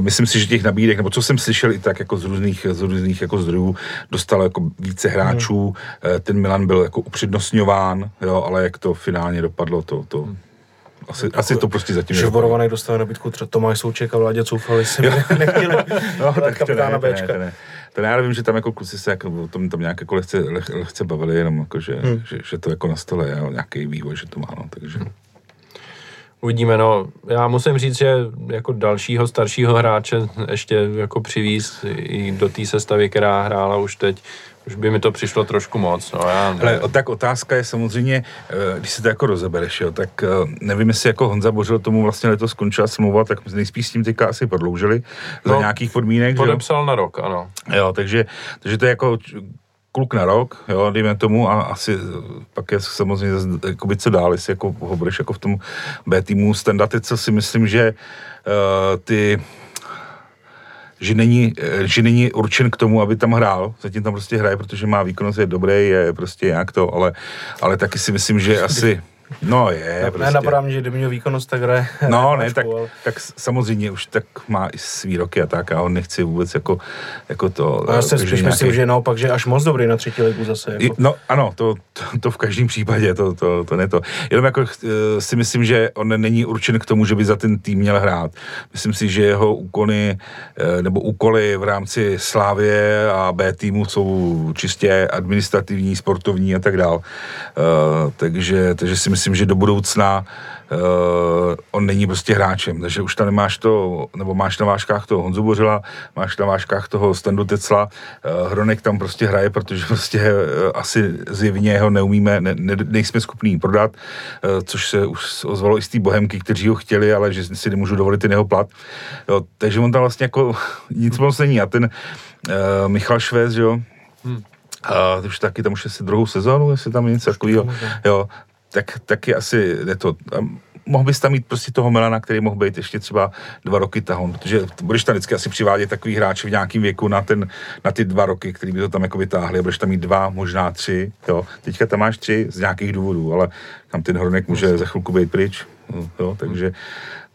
myslím si, že těch nabídek, nebo co jsem slyšel i tak jako z různých, z různých jako zdrojů, dostal jako více hráčů, hmm. ten Milan byl jako upřednostňován, jo, ale jak to finálně dopadlo, to, to, hmm. Asi, jako, asi to prostě zatím Švorovaný dostal nabídku Tomáš Souček a Vládě Coufali si nechtěli no, tak kapitána to ne, Bčka. To ne, to ne. To já vím, že tam jako kluci se jako, o tom tam nějak jako lehce, leh, lehce bavili, jenom jako, že, hmm. že, že, to jako na stole je nějaký vývoj, že to má, no, takže... Hmm. Uvidíme, no. Já musím říct, že jako dalšího staršího hráče ještě jako přivíz i do té sestavy, která hrála už teď, už by mi to přišlo trošku moc. No, já, Ale tak otázka je samozřejmě, eh, když si to jako rozebereš, jo, tak eh, nevím, jestli jako Honza Bořil tomu vlastně letos skončila smlouva, tak nejspíš s tím teďka asi prodloužili no, za nějakých podmínek. Podepsal že? na rok, ano. Jo, takže, takže to je jako kluk na rok, jo, dejme tomu, a asi pak je samozřejmě jakoby co dál, jestli jako ho budeš jako v tom B týmu standardy, co si myslím, že uh, ty že není, že není určen k tomu, aby tam hrál. Zatím tam prostě hraje, protože má výkonnost, je dobrý, je prostě jak to, ale, ale taky si myslím, že asi... No je, ne, prostě. Nenapadá mě, že kdyby měl výkonnost, tak hraje. No ne, tak, tak samozřejmě už tak má i svý roky a tak a on nechci vůbec jako, jako to... A já se spíš nějaký... myslím, že naopak, že až moc dobrý na třetí ligu zase. Jako. I, no ano, to, to, to, v každém případě, to, to, to ne to. Jenom jako eh, si myslím, že on není určen k tomu, že by za ten tým měl hrát. Myslím si, že jeho úkony eh, nebo úkoly v rámci Slávě a B týmu jsou čistě administrativní, sportovní a tak dál. Uh, takže, takže si myslím, že do budoucna uh, on není prostě hráčem, takže už tam nemáš to, nebo máš na váškách toho Honzu Bořila, máš na váškách toho Standu Tecla, uh, Hronek tam prostě hraje, protože prostě uh, asi zjevně ho neumíme, ne, ne, nejsme schopní prodat, uh, což se už ozvalo i z té bohemky, kteří ho chtěli, ale že si nemůžu dovolit ten jeho plat. Jo, takže on tam vlastně jako nic moc není a ten uh, Michal Švec, jo, Hmm. A už taky tam už asi druhou sezónu, jestli tam něco takového. Jo, tak taky asi je to, mohl bys tam mít prostě toho Melana, který mohl být ještě třeba dva roky tahon, protože budeš tam vždycky asi přivádět takový hráč v nějakém věku na, ten, na ty dva roky, který by to tam jako vytáhli a budeš tam mít dva, možná tři, jo. Teďka tam máš tři z nějakých důvodů, ale tam ten Hronek může za chvilku být pryč, jo, takže,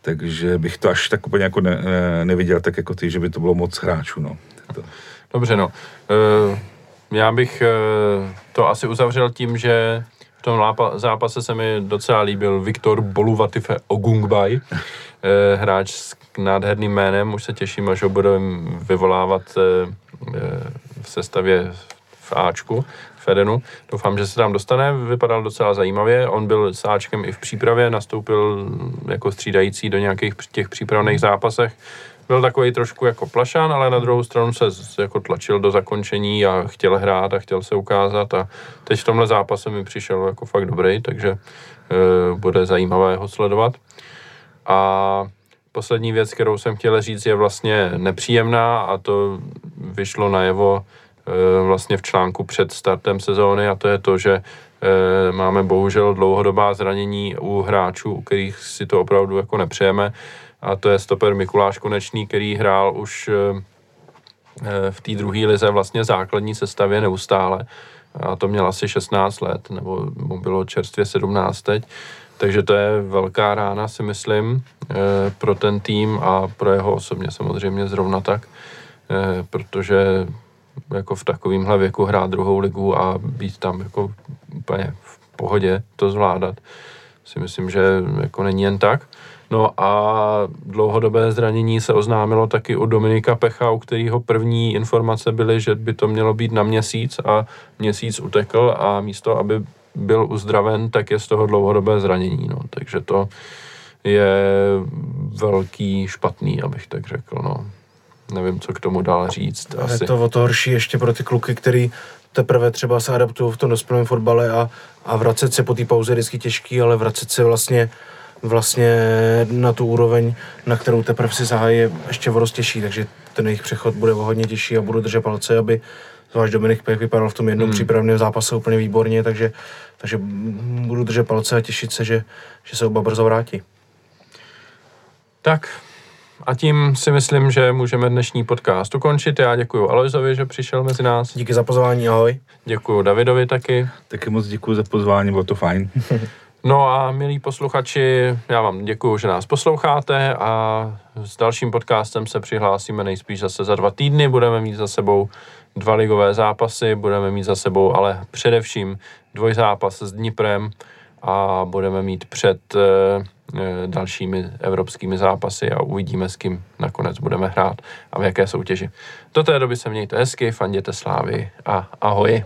takže bych to až tak úplně jako ne, ne, neviděl tak jako ty, že by to bylo moc hráčů, no. To. Dobře, no. Uh, já bych uh, to asi uzavřel tím, že v tom zápase se mi docela líbil Viktor Boluvatife Ogungbay, eh, hráč s nádherným jménem, už se těším, až ho budeme vyvolávat eh, eh, v sestavě v Ačku, v Edenu. Doufám, že se tam dostane, vypadal docela zajímavě. On byl s Ačkem i v přípravě, nastoupil jako střídající do nějakých těch přípravných zápasech byl takový trošku jako plašán, ale na druhou stranu se jako tlačil do zakončení a chtěl hrát a chtěl se ukázat a teď v tomhle zápase mi přišel jako fakt dobrý, takže e, bude zajímavé ho sledovat. A poslední věc, kterou jsem chtěl říct, je vlastně nepříjemná a to vyšlo najevo e, vlastně v článku před startem sezóny a to je to, že e, máme bohužel dlouhodobá zranění u hráčů, u kterých si to opravdu jako nepřejeme a to je stoper Mikuláš Konečný, který hrál už eh, eh, v té druhé lize vlastně základní sestavě neustále. A to měl asi 16 let, nebo mu bylo čerstvě 17 teď. Takže to je velká rána, si myslím, eh, pro ten tým a pro jeho osobně samozřejmě zrovna tak, protože jako v takovémhle věku hrát druhou ligu a být tam jako úplně v pohodě to zvládat, si myslím, že jako není jen tak. No a dlouhodobé zranění se oznámilo taky u Dominika Pecha, u kterého první informace byly, že by to mělo být na měsíc a měsíc utekl a místo, aby byl uzdraven, tak je z toho dlouhodobé zranění. No. Takže to je velký špatný, abych tak řekl. No. Nevím, co k tomu dál říct. Asi. Je to o to horší ještě pro ty kluky, který teprve třeba se adaptují v tom dospělém fotbale a, a vracet se po té pauze je vždycky těžký, ale vracet se vlastně vlastně na tu úroveň, na kterou teprve si zahájí, ještě o těžší, takže ten jejich přechod bude o hodně těžší a budu držet palce, aby zvlášť Dominik Pech vypadal v tom jednom hmm. přípravném zápase úplně výborně, takže, takže budu držet palce a těšit se, že, že se oba brzo vrátí. Tak, a tím si myslím, že můžeme dnešní podcast ukončit. Já děkuji Alojzovi, že přišel mezi nás. Díky za pozvání, ahoj. Děkuji Davidovi taky. Taky moc děkuji za pozvání, bylo to fajn. No a milí posluchači, já vám děkuji, že nás posloucháte a s dalším podcastem se přihlásíme nejspíš zase za dva týdny. Budeme mít za sebou dva ligové zápasy, budeme mít za sebou ale především dvojzápas s Dniprem a budeme mít před e, dalšími evropskými zápasy a uvidíme, s kým nakonec budeme hrát a v jaké soutěži. Do té doby se mějte hezky, fanděte slávy a ahoj.